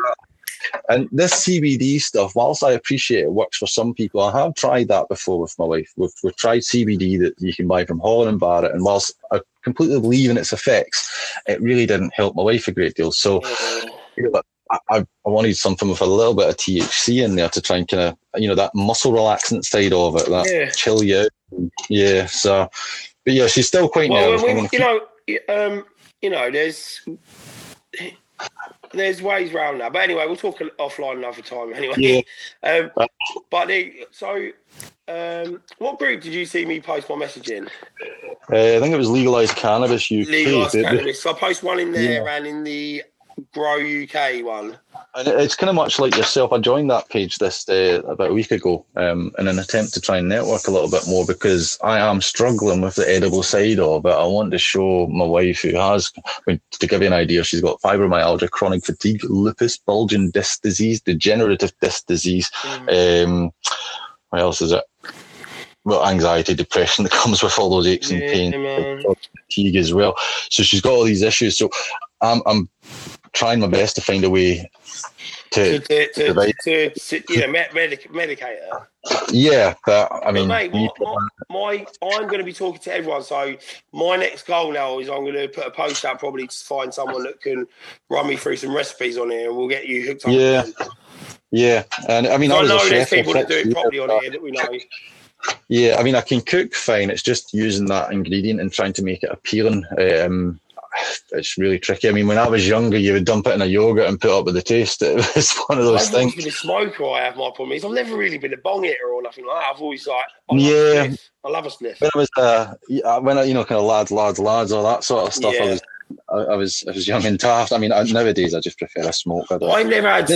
And this CBD stuff, whilst I appreciate it works for some people, I have tried that before with my wife. We've, we've tried CBD that you can buy from Holland and Barrett, and whilst I completely believe in its effects, it really didn't help my wife a great deal. So Yeah. you know, I, I wanted something with a little bit of THC in there to try and kind of, you know, that muscle relaxant side of it, that Yeah. chill you out. Yeah, so, but yeah, she's still quite Well, nervous. you know, um, you know, there's there's ways around that. But anyway, we'll talk offline another time. Anyway, yeah. um, but the, so. Um, what group did you see me post my message in? Uh, I think it was legalized cannabis UK. They- cannabis. So I post one in there and in the Grow UK one. And it's kind of much like yourself. I joined that page this uh, about a week ago um, in an attempt to try and network a little bit more because I am struggling with the edible side of it. I want to show my wife who has, I mean, to give you an idea, she's got fibromyalgia, chronic fatigue, lupus, bulging disc disease, degenerative disc disease. Um, what else is it? Well, anxiety, depression that comes with all those aches and Yeah, pains, man. fatigue as well. So she's got all these issues. So I'm, I'm trying my best to find a way To, to, to, to, to, to, med- medic, medicate her. yeah, but I But mean, mate, you- my, my, my, I'm going to be talking to everyone. So my next goal now is I'm going to put a post out probably to find someone that can run me through some recipes on here, and we'll get you hooked up. Yeah. yeah, and I mean, So I I know there's chef people that do it properly on here that we know. Yeah, I mean, I can cook fine. It's just using that ingredient and trying to make it appealing. Um, it's really tricky. I mean, when I was younger, you would dump it in a yogurt and put up with the taste. It was one of those I've things. been a smoker. I have my problem is I've never really been a bong eater or nothing like that. I've always like I Yeah. I love a sniff. When I was, uh, when I, you know, kind of lads, lads, lads, all that sort of stuff. I was, I, I was, I was young and daft. I mean, I, nowadays I just prefer a smoke. I I've never had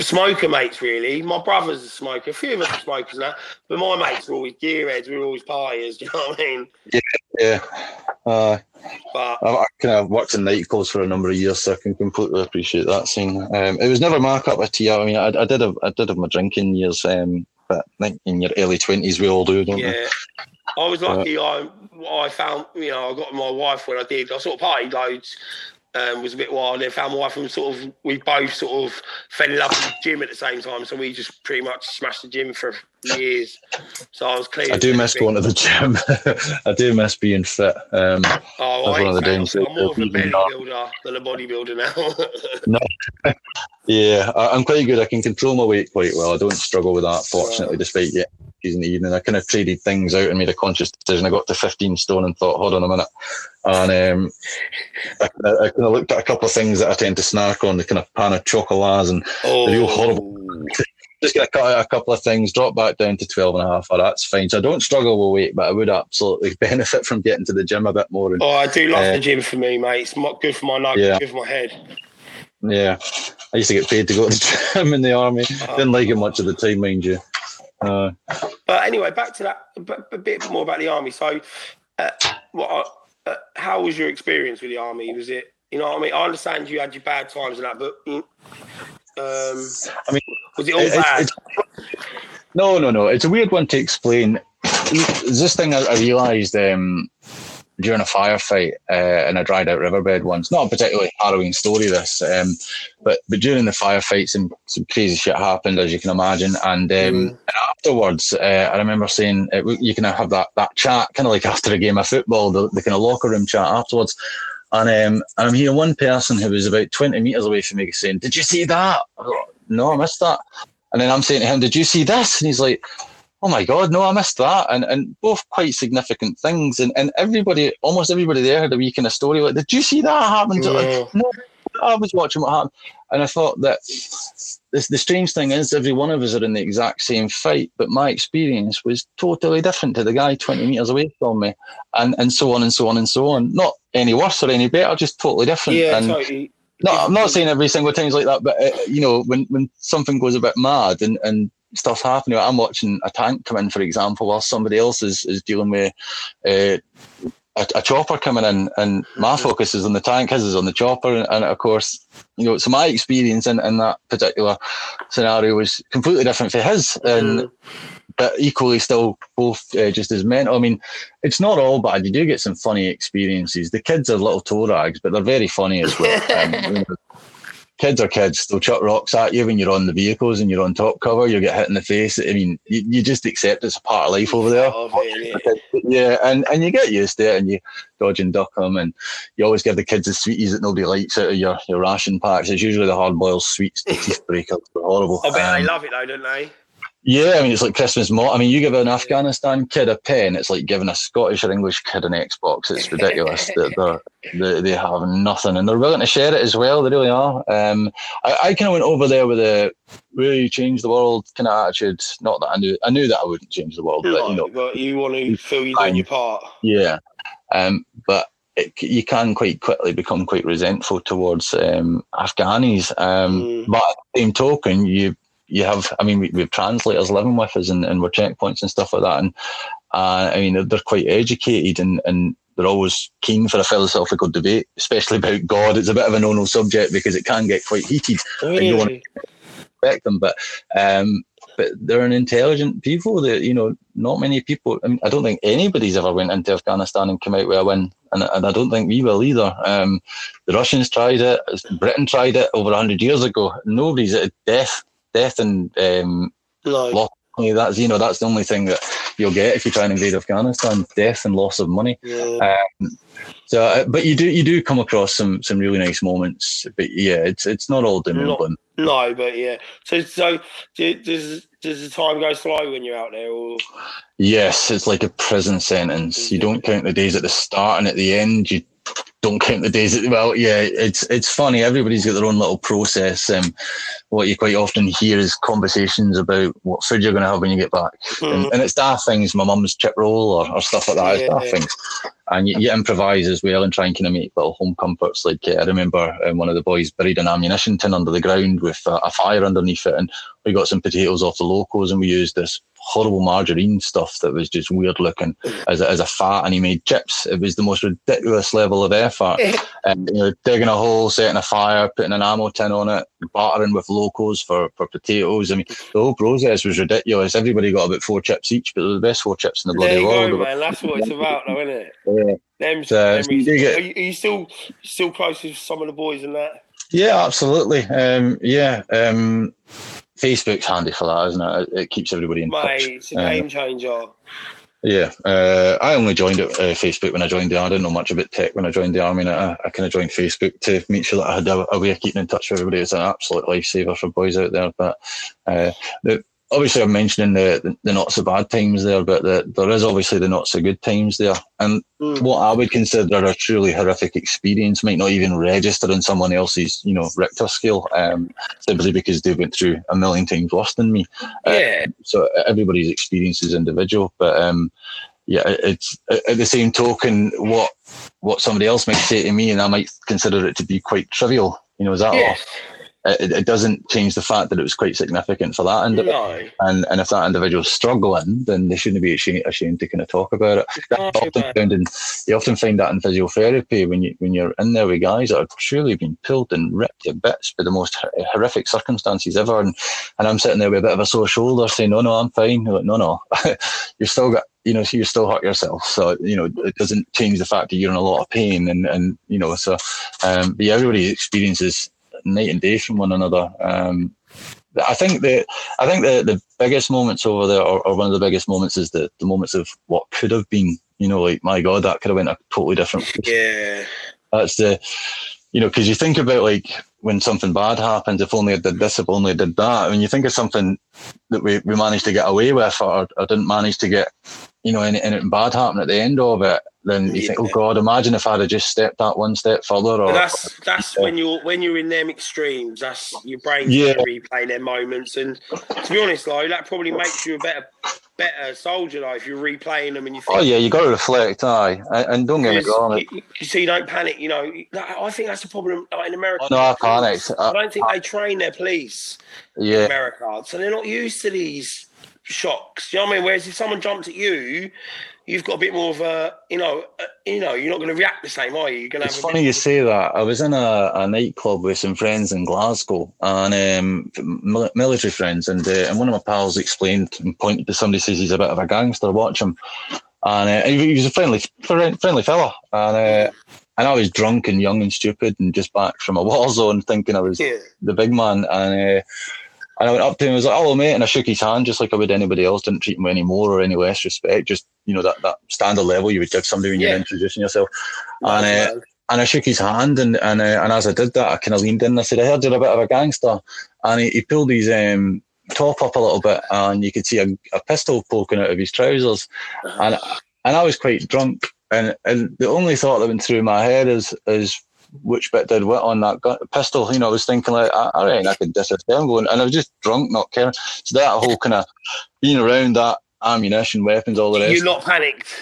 smoker mates really. My brother's a smoker. A few of us are smokers now, but my mates are always gearheads. We're always partiers. Do you know what I mean? yeah. yeah. Uh, But I, I kind of worked in nightclubs for a number of years, so I can completely appreciate that scene. Um, it was never my cup of tea. I mean, I, I did have I did have my drinking years, um, but I think in your early twenties we all do, don't we? yeah, I was lucky. I I found you know I got my wife when I did. I sort of partied loads. Um, was a bit wild. Then found my wife and sort of we both sort of fell in love with the gym at the same time. So we just pretty much smashed the gym for years. So I was clean. I do miss going to the gym. I do miss being fit. Um, oh, that's one of the I'm, I'm more of a of being dark. bodybuilder than a bodybuilder now. no. Yeah, I, I'm quite good. I can control my weight quite well. I don't struggle with that, fortunately, despite issues in the evening. I kind of traded things out and made a conscious decision. I got to 15 stone and thought, hold on a minute. And um, I, I, I kind of looked at a couple of things that I tend to snack on, the kind of pain au chocolats and oh, the real horrible. Just going to cut out a couple of things, drop back down to 12 and a half. Oh, that's fine. So I don't struggle with weight, but I would absolutely benefit from getting to the gym a bit more. And, Oh, I do love Uh, the gym for me, mate. It's mo- good for my nose, Yeah. good for my head. yeah, I used to get paid to go to the gym in the army. Didn't like it much at the time, mind you. Uh, But anyway, back to that a bit- a bit more about the army. So, uh, what? Uh, how was your experience with the army? Was it, you know, what I mean, I understand you had your bad times and that, but mm, um, I mean, was it all bad? it's- no, no, no. It's a weird one to explain. This thing I, I realised um, during a firefight uh, in a dried out riverbed once. Not a particularly harrowing story, this, um, but but during the firefight, some some crazy shit happened, as you can imagine. And, um, Mm. and afterwards, uh, I remember saying uh, you can have that that chat, kind of like after a game of football, the, the kind of locker room chat afterwards. And um, and I'm hearing one person who was about 20 metres away from me saying, Did you see that? I go, no, I missed that. And then I'm saying to him, Did you see this? And he's like, Oh my God, no, I missed that. And and both quite significant things. And and everybody, almost everybody there had a week in a story like, Did you see that happen? Yeah. Like, no, I was watching what happened. And I thought that this, the strange thing is, every one of us are in the exact same fight, but my experience was totally different to the guy 20 metres away from me, and, and so on and so on and so on. Not any worse or any better, just totally different. yeah, and totally. no, I'm not saying every single time's like that, but uh, you know, when when something goes a bit mad and and stuff happening, I'm watching a tank come in, for example, while somebody else is is dealing with. Uh, a, a chopper coming in, and my focus is on the tank, his is on the chopper, and, and of course, you know, so my experience in, in that particular scenario was completely different for his, and but equally still both uh, just as mental. I mean, it's not all bad. You do get some funny experiences. The kids are little toe rags, but they're very funny as well. Um, kids are kids. They'll chuck rocks at you when you're on the vehicles and you're on top cover. You get hit in the face. I mean, you, you just accept it's a part of life over there. Innit? Yeah, and, and you get used to it and you dodge and duck them and you always give the kids the sweeties that nobody likes out of your, your ration packs. It's usually the hard boiled sweets, the teeth breakers. They're horrible. I bet Um, they love it though, don't they? Yeah, I mean, it's like Christmas mo I mean, you give an Afghanistan kid a pen, it's like giving a Scottish or English kid an Xbox. It's ridiculous. that they, they have nothing and they're willing to share it as well. They really are. Um, I, I kind of went over there with a really change the world kind of attitude. Not that I knew, I knew that I wouldn't change the world, but you know, but you want to feel you're doing your part. yeah. Um, but it, you can quite quickly become quite resentful towards um, Afghanis. Um, Mm. But at the same token, you you have, I mean, we, we have translators living with us and, and we're checkpoints and stuff like that. And uh, I mean, they're, they're quite educated and, and they're always keen for a philosophical debate, especially about God. It's a bit of a no-no subject because it can get quite heated you want- to respect them, but um, but they're an intelligent people. That you know, not many people. I, mean, I don't think anybody's ever went into Afghanistan and come out with a win, and, and I don't think we will either. Um, the Russians tried it. Britain tried it over hundred years ago. Nobody's at death, death, and um, loss. of money. That's you know that's the only thing that you'll get if you try and invade Afghanistan: death and loss of money. Yeah. So, uh, but you do you do come across some some really nice moments. But yeah, it's it's not all doom and gloom. No, but yeah. So, so does does the time go slow when you're out there, or Yes, it's like a prison sentence. You don't count the days at the start and at the end. You don't count the days well, yeah. It's it's funny. Everybody's got their own little process. Um, what you quite often hear is conversations about what food you're going to have when you get back, and, and it's daft things. My mum's chip roll or, or stuff like that. It's daft Yeah. things, and you, you improvise as well and try and kind of make little home comforts. Like uh, I remember um, one of the boys buried an ammunition tin under the ground with a, a fire underneath it, and we got some potatoes off the locals, and we used this horrible margarine stuff that was just weird looking as a, as a fat, and he made chips. It was the most ridiculous level of effort. and you know, digging a hole, setting a fire, putting an ammo tin on it, bartering with locals for, for potatoes. I mean, the whole process was ridiculous. Everybody got about four chips each, but they were the best four chips in the bloody there you world. go, man. That's what it's about, though, isn't it? Yeah. Them So, memories. you get- Are, you, are you still still close with some of the boys and that? Yeah, absolutely. Um, yeah. Um, Facebook's handy for that, isn't it? It, it keeps everybody in Mate, touch. it's a game changer. Yeah, uh, I only joined uh, Facebook when I joined the army. I didn't know much about tech when I joined the army. And I, I kind of joined Facebook to make sure that I had a, a, way of keeping in touch with everybody. It's an absolute lifesaver for boys out there. But uh, the, obviously I'm mentioning the, the, the not so bad times there, but the, there is obviously the not so good times there. And mm. what I would consider a truly horrific experience might not even register in someone else's, you know, Richter scale, um, simply because they went through a million times worse than me. Uh, yeah. Uh, so everybody's experience is individual, but um, yeah, it's at the same token, what what somebody else might say to me, and I might consider it to be quite trivial. You know, is that yes. all? It, it, doesn't change the fact that it was quite significant for that individual. No. And and if that individual's struggling, then they shouldn't be ashamed, ashamed to kind of talk about it. Often found in, you often find that in physiotherapy when you when you're in there with guys that are truly being pulled and ripped to bits by the most horrific circumstances ever, and and I'm sitting there with a bit of a sore shoulder saying, no, no, I'm fine. Like, no, no, you've still got you know, you still hurt yourself. So, you know, it doesn't change the fact that you're in a lot of pain. And, and you know, so, um, but yeah, everybody experiences night and day from one another. Um, I think the I think the, the biggest moments over there, or, or, one of the biggest moments, is the, the moments of what could have been. You know, like my God, that could have went a totally different. Place. Yeah, that's the, you know, because you think about like when something bad happens, if only I did this, if only I did that. When you think of something that we, we managed to get away with, or, or didn't manage to get, you know, anything bad happen at the end of it, then you yeah. think, oh God, imagine if I'd have just stepped that one step further. Or, that's that's or, when you're when you're in them extremes. That's your brain yeah. replaying them moments. And to be honest, though, that probably makes you a better better soldier though if you're replaying them and you. Oh, think, oh yeah, you got to reflect, aye, and, and don't get me wrong. You, see, you, don't panic. You know, I think that's the problem like in America. Oh, no, I panicked. I, I don't think I, they train their police. Yeah, America, so they're not used to these shocks. You know what I mean? Whereas if someone jumped at you, you've got a bit more of a, you know, uh, you know, you're not going to react the same, are you? You're going to. It's funny you say that. I was in a, a nightclub with some friends in Glasgow, and um, military friends, and uh, and one of my pals explained and pointed to somebody says he's a bit of a gangster. Watch him, and, uh, he was a friendly, friendly fella, and. Uh, and I was drunk and young and stupid and just back from a war zone thinking I was yeah. the big man. And uh, and I went up to him and was like, hello, mate. And I shook his hand just like I would anybody else. Didn't treat him any more or any less respect. Just, you know, that, that standard level you would give somebody when yeah. you're introducing yourself. and, uh, and I shook his hand. And and, uh, and as I did that, I kind of leaned in and I said, I heard you're a bit of a gangster. And he, he pulled his um, top up a little bit and you could see a, a pistol poking out of his trousers. And, and I was quite drunk. And, and the only thought that went through my head is, is which bit did what on that gun, pistol. You know, I was thinking like, I, I reckon I could disappear. I'm going, and I was just drunk, not caring. So that whole kind of being around that ammunition, weapons, all the rest. You're not panicked.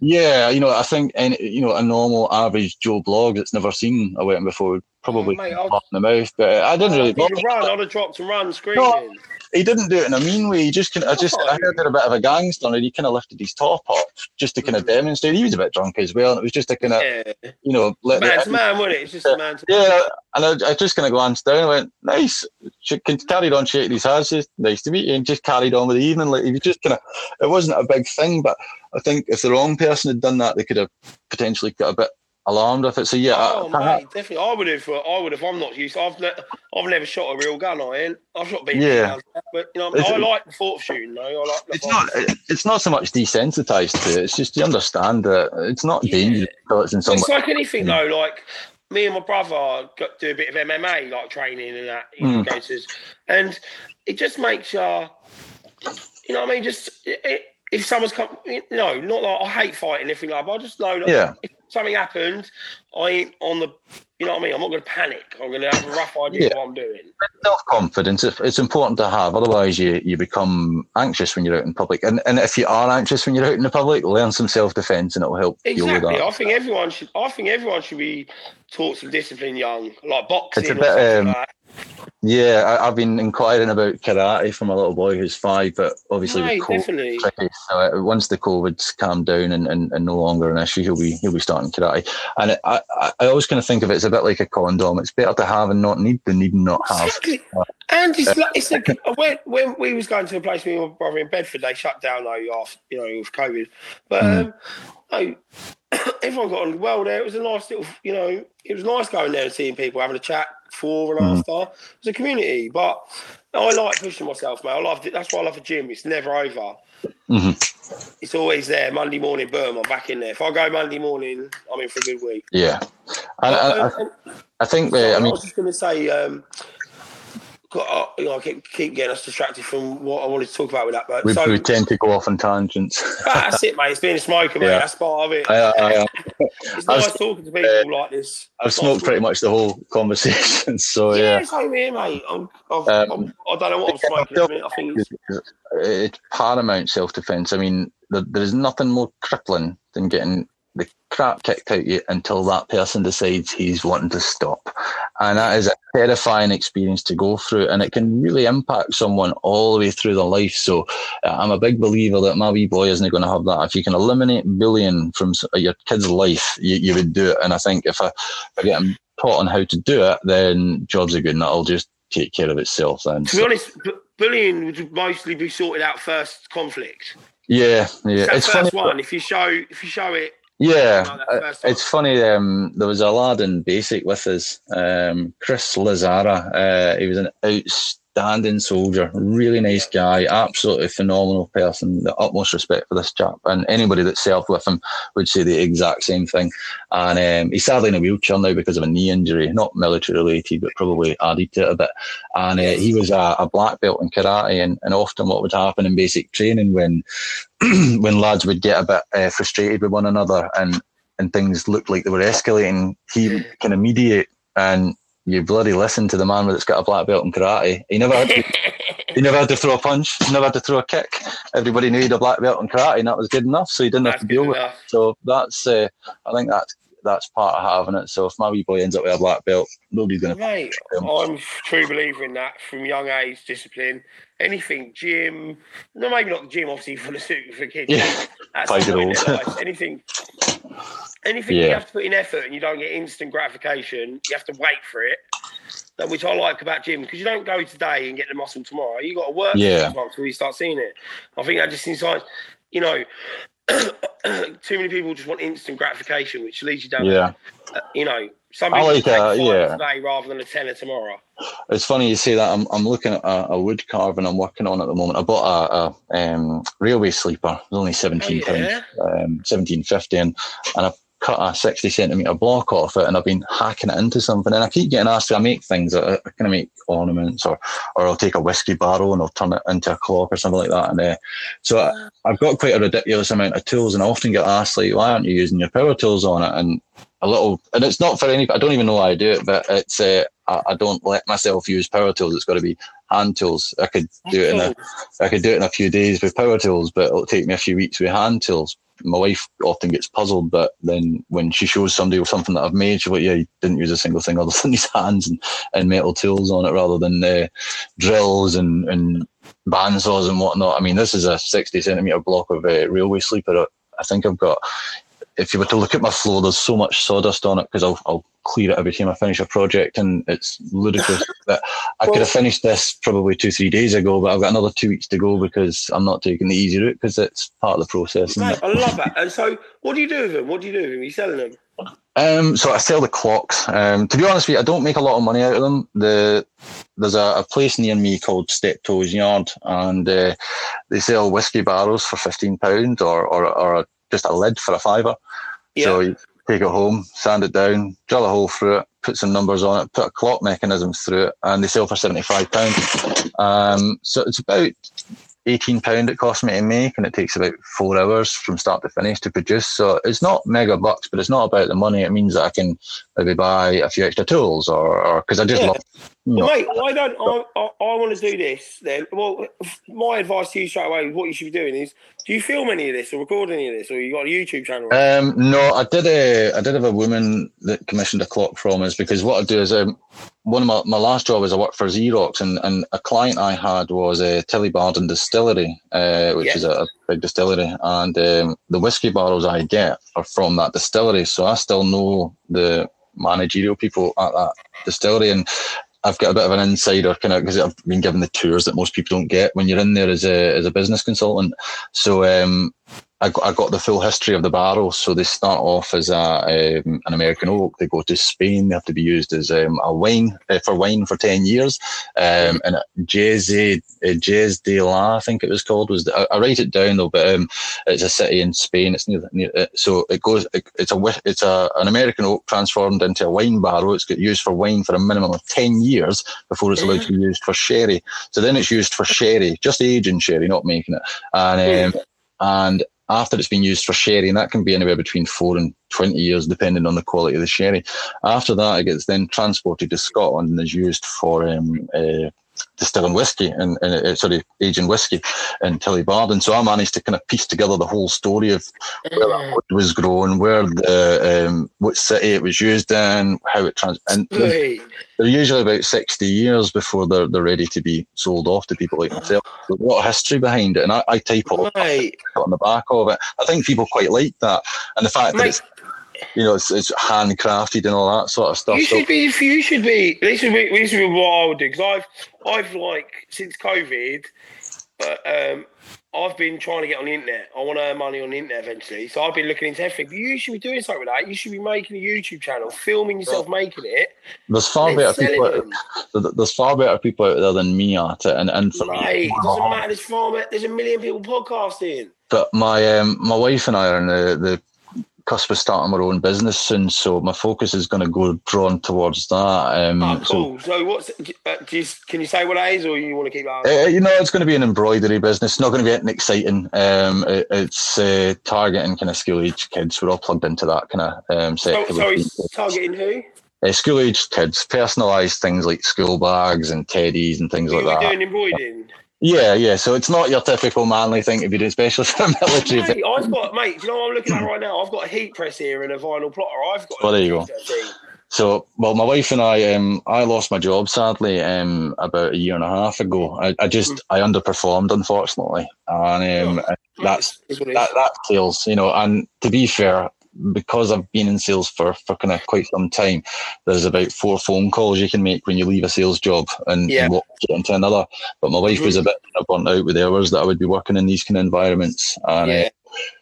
Yeah, you know, I think any, you know a normal average Joe blog that's never seen a weapon before would probably oh, mate, in the mouth. But I didn't really. Run, I'd have dropped and run screaming. No, he didn't do it in a mean way. He just kind of, I just, I heard a bit of a gangster and he kind of lifted his top up just to kind of mm. demonstrate. He was a bit drunk as well. And it was just a kind of, yeah. you know, let man to man, wasn't it? It's just a man to Yeah. And I, I just kind of glanced down and went, nice. She carried on shaking his hands. Just, nice to meet you. And just carried on with the evening. Like, he was just kind of, it wasn't a big thing, but I think if the wrong person had done that, they could have potentially got a bit alarmed with it. So yeah, oh, mate, definitely. I would have. I would have. I'm not used. I've ne- I've never shot a real gun. I ain't. I've shot BB yeah. but you know, I like the thought of shooting. Though. I like. it's not. It's not so much desensitized to it. It's just you understand that it's not yeah. dangerous. It's, in some it's like anything though. Like me and my brother got do a bit of MMA, like training and that. You know, mm. and it just makes you. You know what I mean? Just it, if someone's come, you know, not like I hate fighting anything like, but I just know that yeah. if something happened, I ain't on the, you know what I mean? I'm not going to panic. I'm going to have a rough idea yeah. what I'm doing. Self confidence, it's important to have. Otherwise, you, you become anxious when you're out in public. And and if you are anxious when you're out in the public, learn some self defence and it'll help. Exactly. I think everyone should. I think everyone should be taught some discipline young, like boxing. It's a bit. Um, like yeah, I, have been inquiring about karate from a little boy who's five, but obviously right, with COVID, tricky. So uh, once the COVID's calmed down and, and, and, no longer an issue, he'll be he'll be starting karate. And I, I, I always kind of think of it as a bit like a condom. It's better to have and not need than need and not have. Exactly. And it's like, it's like when, when we was going to a place with my brother in Bedford, they shut down though after you know with COVID. But mm. um, I, everyone got on well there. It was a nice little, you know, it was nice going there and seeing people having a chat before and after. It was a community, but I like pushing myself, mate. I love it. That's why I love the gym. It's never over. It's always there. Monday morning, boom, I'm back in there. If I go Monday morning, I'm in for a good week. Yeah, and I, I, I think uh, I I was just going to say, um, got- uh, you know, I keep, keep getting us distracted from what I wanted to talk about with that. But we, so we tend to go off on tangents. that's it, mate. It's being a smoker, mate. Yeah. That's part of it. I, I, it's I've- nice talking to people like this. I've smoked pretty much the whole conversation, so Yeah, yeah. same here, mate. I'm, I've, Um, I'm, I don't know what I'm smoking. I think it's, it's paramount self defense. I mean, there, there's nothing more crippling than getting the crap kicked out you until that person decides he's wanting to stop. And that is a terrifying experience to go through, and it can really impact someone all the way through their life. So, uh, I'm a big believer that my wee boy isn't going to have that. If you can eliminate bullying from your kid's life, you, you would do it. And I think if I, if I get him taught on how to do it, then jobs are good, and that'll just take care of itself. Then, to be honest, bu- bullying would mostly be sorted out first conflict. yeah, yeah, it's first funny. one, if you show, if you show it, Yeah, it's funny. Um, there was a lad in basic with us, um, Chris Lazara. Uh, he was an outstanding soldier, really nice guy, absolutely phenomenal person. The utmost respect for this chap, and anybody that served with him would say the exact same thing. And um, he's sadly in a wheelchair now because of a knee injury, not military related, but probably added to it a bit. And uh, he was a, a black belt in karate, and, and often what would happen in basic training when when lads would get a bit uh, frustrated with one another and and things looked like they were escalating, he would kind of mediate and you bloody listen to the man that's got a black belt in karate. He never had to, he never had to throw a punch, he never had to throw a kick. Everybody knew he had a black belt in karate and that was good enough, so he didn't have to deal with it. So that's uh, I think that's that's part of having it. So if my wee boy ends up with a black belt, nobody's gonna Mate, Um, I'm a true believer in that from young age, discipline, anything, gym. No, maybe not the gym, obviously, for the suit for kids. Yeah, That's five year point olds. Anything, anything you have to put in effort and you don't get instant gratification, you have to wait for it. That which I like about gym because you don't go today and get the muscle tomorrow. You got to work Yeah. for six months before you start seeing it. I think that just inside, you know, too many people just want instant gratification, which leads you down. yeah. uh, you know, some I like, uh, yeah. today rather than a tenner tomorrow. It's funny you say that. I'm, I'm looking at a, a wood carving I'm working on at the moment. I bought a, a um, railway sleeper. It was only seventeen Oh, pounds, yeah? um, seventeen fifty, and and I cut a sixty centimeter block off it, and I've been hacking it into something. And I keep getting asked, I make things. I, I kind of make ornaments, or or I'll take a whiskey barrel and I'll turn it into a clock or something like that. And uh, so I, I've got quite a ridiculous amount of tools, and I often get asked like, why aren't you using your power tools on it? And a little, and it's not for any. I don't even know why I do it, but it's. Uh, I, I don't let myself use power tools. It's got to be hand tools. I could do it in a, I could do it in a few days with power tools, but it'll take me a few weeks with hand tools. My wife often gets puzzled, but then when she shows somebody something that I've made, she's like, "Yeah, you didn't use a single thing other than these hands and, and metal tools on it, rather than uh, drills and and bandsaws and whatnot." I mean, this is a sixty centimeter block of uh, railway sleeper. I think I've got. If you were to look at my floor, there's so much sawdust on it because I'll, I'll clear it every time I finish a project, and it's ludicrous that I could have finished this probably two, three days ago, but I've got another two weeks to go because I'm not taking the easy route because it's part of the process. Mate. I love that. And so, what do you do with them? What do you do with them? Are you selling them? Um, so I sell the clocks. Um, to be honest with you, I don't make a lot of money out of them. The there's a, a place near me called Step Toes Yard, and uh, they sell whiskey barrels for fifteen pounds, or or or a, just a lid for a fiver. Yeah. So you take it home, sand it down, drill a hole through it, put some numbers on it, put a clock mechanism through it, and they sell for seventy five pounds. Um, so it's about eighteen pound it costs me to make, and it takes about four hours from start to finish to produce. So it's not mega bucks, but it's not about the money. It means that I can maybe buy a few extra tools, or because I just Yeah. love. You Well, mate, why don't I, I, I want to do this then? Well, my advice to you straight away, what you should be doing is, do you film any of this or record any of this, or you got a YouTube channel? Um, no, I did a I did have a woman that commissioned a clock from us because what I do is um, one of my, my last job is I worked for Xerox and, and a client I had was a Tullibardine Distillery, uh, which Yeah. is a, a big distillery, and um, the whiskey barrels I get are from that distillery, so I still know the managerial people at that distillery and. I've got a bit of an insider kind of because I've been given the tours that most people don't get when you're in there as a as a business consultant. So um, I got, I got the full history of the barrels. So they start off as a, um, an American oak. They go to Spain. They have to be used as um, a wine uh, for wine for ten years. Um, and Jerez Jerez de la, I think it was called. Was the, I, I, write it down though, but um, it's a city in Spain. It's near, near uh, so it goes. It, it's a it's a an American oak transformed into a wine barrel. It's got used for wine for a minimum of ten years before it's allowed to be used for sherry. So then it's used for sherry, just aging sherry, not making it. And um, and after it's been used for sherry, and that can be anywhere between four and 20 years, depending on the quality of the sherry. After that, it gets then transported to Scotland and is used for um, uh, distilling whiskey and, and uh, sorry, aging whiskey in Tullibardine. So I managed to kind of piece together the whole story of where that wood was grown, where the um, what city it was used in, how it trans. And they're, they're, usually about sixty years before they're they're ready to be sold off to people like myself. There's a lot of history behind it, and I, I type all right. on the back of it. I think people quite like that, and the fact that it's you know, it's, it's handcrafted and all that sort of stuff. You should so, be. You should be. This would be. This would be what I would do because I've, I've like since COVID, uh, um, I've been trying to get on the internet. I want to earn money on the internet eventually, so I've been looking into everything. But you should be doing something with that. You should be making a YouTube channel, filming yourself making it. There's far better people. Out, there's far better people out there than me at it, and and for me, it doesn't matter. There's far. There's a million people podcasting. But my um, my wife and I are in the, the cusp of starting our own business soon, so my focus is going to go drawn towards that. Um, oh, cool. So, so what's uh, you, can you say what it is, or you want to keep that? Uh, you know, it's going to be an embroidery business. It's not going to be anything exciting. Um, it, it's uh, targeting kind of school age kids. We're all plugged into that kind of um, sector. So, sorry, targeting who? Uh, school age kids, personalised things like school bags and teddies and things like that. Doing embroidering. Yeah, yeah. So it's not your typical manly thing to be doing, especially for military. Mate, I've got, mate. You know what I'm looking at right now? I've got a heat press here and a vinyl plotter. I've got. Well, there you go. So, well, my wife and I, um, I lost my job sadly um, about a year and a half ago. I, I just, mm. I underperformed, unfortunately, and um, oh, that's that, that kills, you know. And to be fair, because I've been in sales for, for kind of quite some time, there's about four phone calls you can make when you leave a sales job and, yeah. and get into another. But my wife mm-hmm. was a bit burnt out with the hours that I would be working in these kind of environments. And yeah.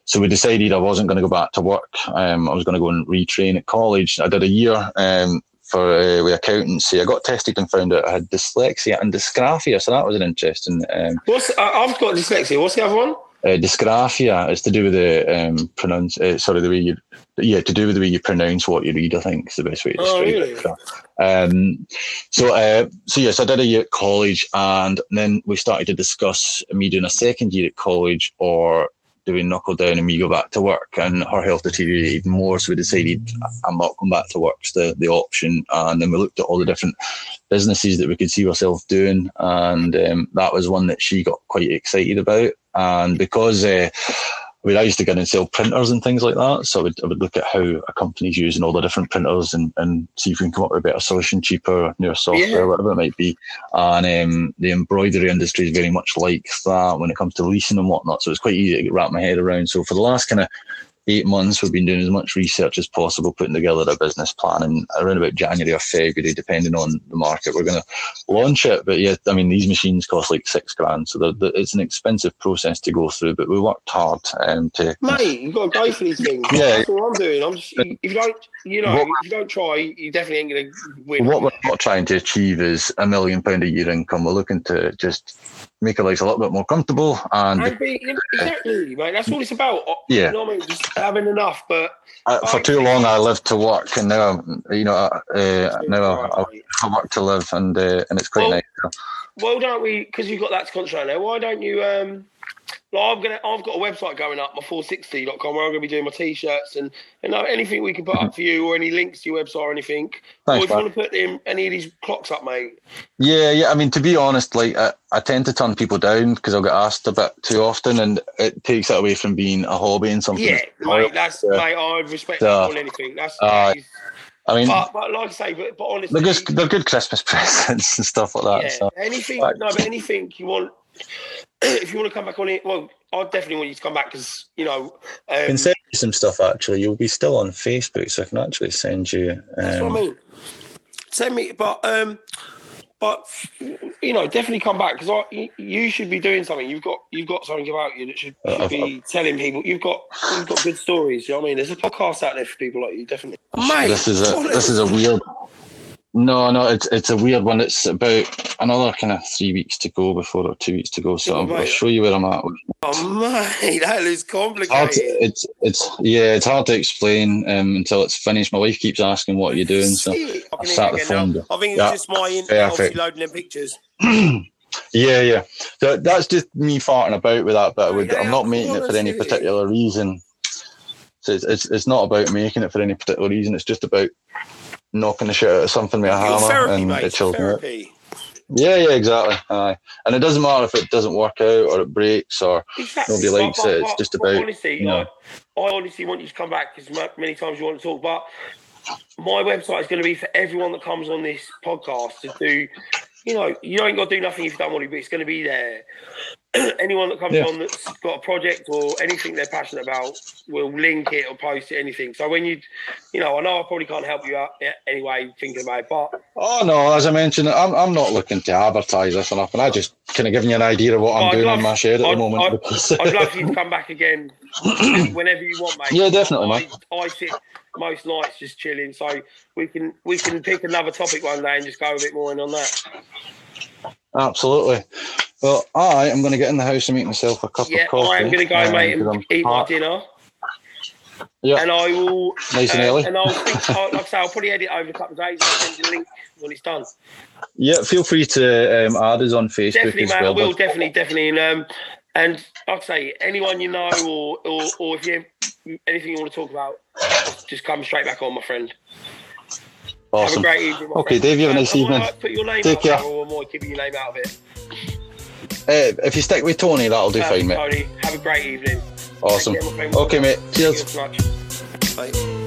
so we decided I wasn't going to go back to work. Um, I was going to go and retrain at college. I did a year um, for uh, with accountancy. I got tested and found out I had dyslexia and dysgraphia. So that was an interesting. Um, What's I've got dyslexia. What's the other one? Uh, dysgraphia is to do with the um, pronounce. Uh, sorry, the way you yeah to do with the way you pronounce what you read. I think is the best way to oh, describe really? it. Um, so uh, so yes, I did a year at college, and then we started to discuss me doing a second year at college or doing knuckle down and me go back to work. And her health deteriorated more, so we decided I'm not going back to work. The the option, and then we looked at all the different businesses that we could see ourselves doing, and um, that was one that she got quite excited about. And because uh, I mean, I used to get and sell printers and things like that. So I would, I would look at how a company's using all the different printers and, and see if we can come up with a better solution, cheaper, newer software, yeah. whatever it might be. And um, the embroidery industry is very much like that when it comes to leasing and whatnot. So it's quite easy to wrap my head around. So for the last kind of eight months, we've been doing as much research as possible, putting together a business plan. And around about January or February, depending on the market, we're going to launch it. But yeah, I mean, these machines cost like six grand, so they're, they're, it's an expensive process to go through. But we worked hard um, to. Mate, you've got to go for these things. Yeah, that's what I'm doing. I'm just, if you don't, you know, what, if you don't try, you definitely ain't going to win. What we're not trying to achieve is a million pound a year income. We're looking to just make our lives a little bit more comfortable and, and be, exactly, mate. That's all it's about. Yeah, you know I mean? just having enough. But uh, for too long, I lived to work, and now you know, uh, now I, I, work to live, and uh, and it's quite well, nice. Well, don't we? Because you've got that to concentrate on. Why don't you? Um, like I'm gonna, I've got a website going up, my 460.com, where I'm gonna be doing my t-shirts and and anything we can put up for you, or any links to your website or anything. Thanks, or if you want to put them, any of these clocks up, mate. Yeah, yeah. I mean, to be honest, like I, I tend to turn people down because I'll get asked a bit too often, and it takes it away from being a hobby and something. Yeah, mate. That's yeah. mate. I respect more than anything. That's. Uh, I mean, but, but, like I say, but, but honestly, they're good, they're good Christmas presents and stuff like that. Yeah, so. anything, no, but anything you want if you want to come back on it, well, I definitely want you to come back because you know. Um, I can send you some stuff. Actually, you'll be still on Facebook, so I can actually send you. Um, that's what I um, mean. Send me, but um, but you know, definitely come back because I you should be doing something. You've got you've got something about you that should, should be telling people. You've got you've got good stories. You know what I mean? There's a podcast out there for people like you. Definitely, mate. This is a this is a weird. No, no, it's it's a weird one. It's about another kind of three weeks to go before or two weeks to go. So I'll, I'll show you where I'm at. Oh mate, that is complicated. To, it's it's yeah, it's hard to explain um, until it's finished. My wife keeps asking, "What are you doing?" So I sat the phone. Now. I think it's yeah. just my internet loading them pictures. yeah, yeah. So that's just me farting about with that. But yeah, I'm not making it for any particular reason. So it's, it's it's not about making it for any particular reason. It's just about knocking the shit out of something with a hammer therapy, and mate. it chills therapy. Yeah, yeah, exactly. Aye. And it doesn't matter if it doesn't work out or it breaks or exactly. nobody likes but, but, it. It's just about. Honestly, you know, I, I honestly want you to come back as many times you want to talk. But my website is going to be for everyone that comes on this podcast to do you know, you ain't got to do nothing if you don't want to, but it's going to be there. Anyone that comes yeah. on that's got a project or anything they're passionate about will link it or post it, anything. So when you, you know, I know I probably can't help you out anyway, thinking about it, but. Oh, no, as I mentioned, I'm, I'm not looking to advertise this or nothing. I just kind of giving you an idea of what I'm I'd doing love, in my shed at I'd, the moment. I'd, because... I'd love you to come back again whenever you want, mate. Yeah, definitely, I, mate. I sit most nights just chilling. So we can we can pick another topic one day and just go a bit more in on that. Absolutely. Well, I am going to get in the house and make myself a cup yeah, of coffee. I am going to go, um, mate, and eat my dinner. Yeah. And I will. Nice and uh, early. And I'll think, like I say, I'll probably edit over a couple of days and send you a link when it's done. Yeah, feel free to um, add us on Facebook definitely, as man, well. I will, definitely, definitely. And, um, and like I say, anyone you know or, or, or if you have anything you want to talk about, just come straight back on, my friend. Awesome. Have a great evening. okay, friend. Dave, you have a nice evening. Put your name Take care. Or your name out of it. Uh, if you stick with Tony, that'll do fine, mate. Tony, have a great evening. Awesome. Okay, mate. Cheers. Thank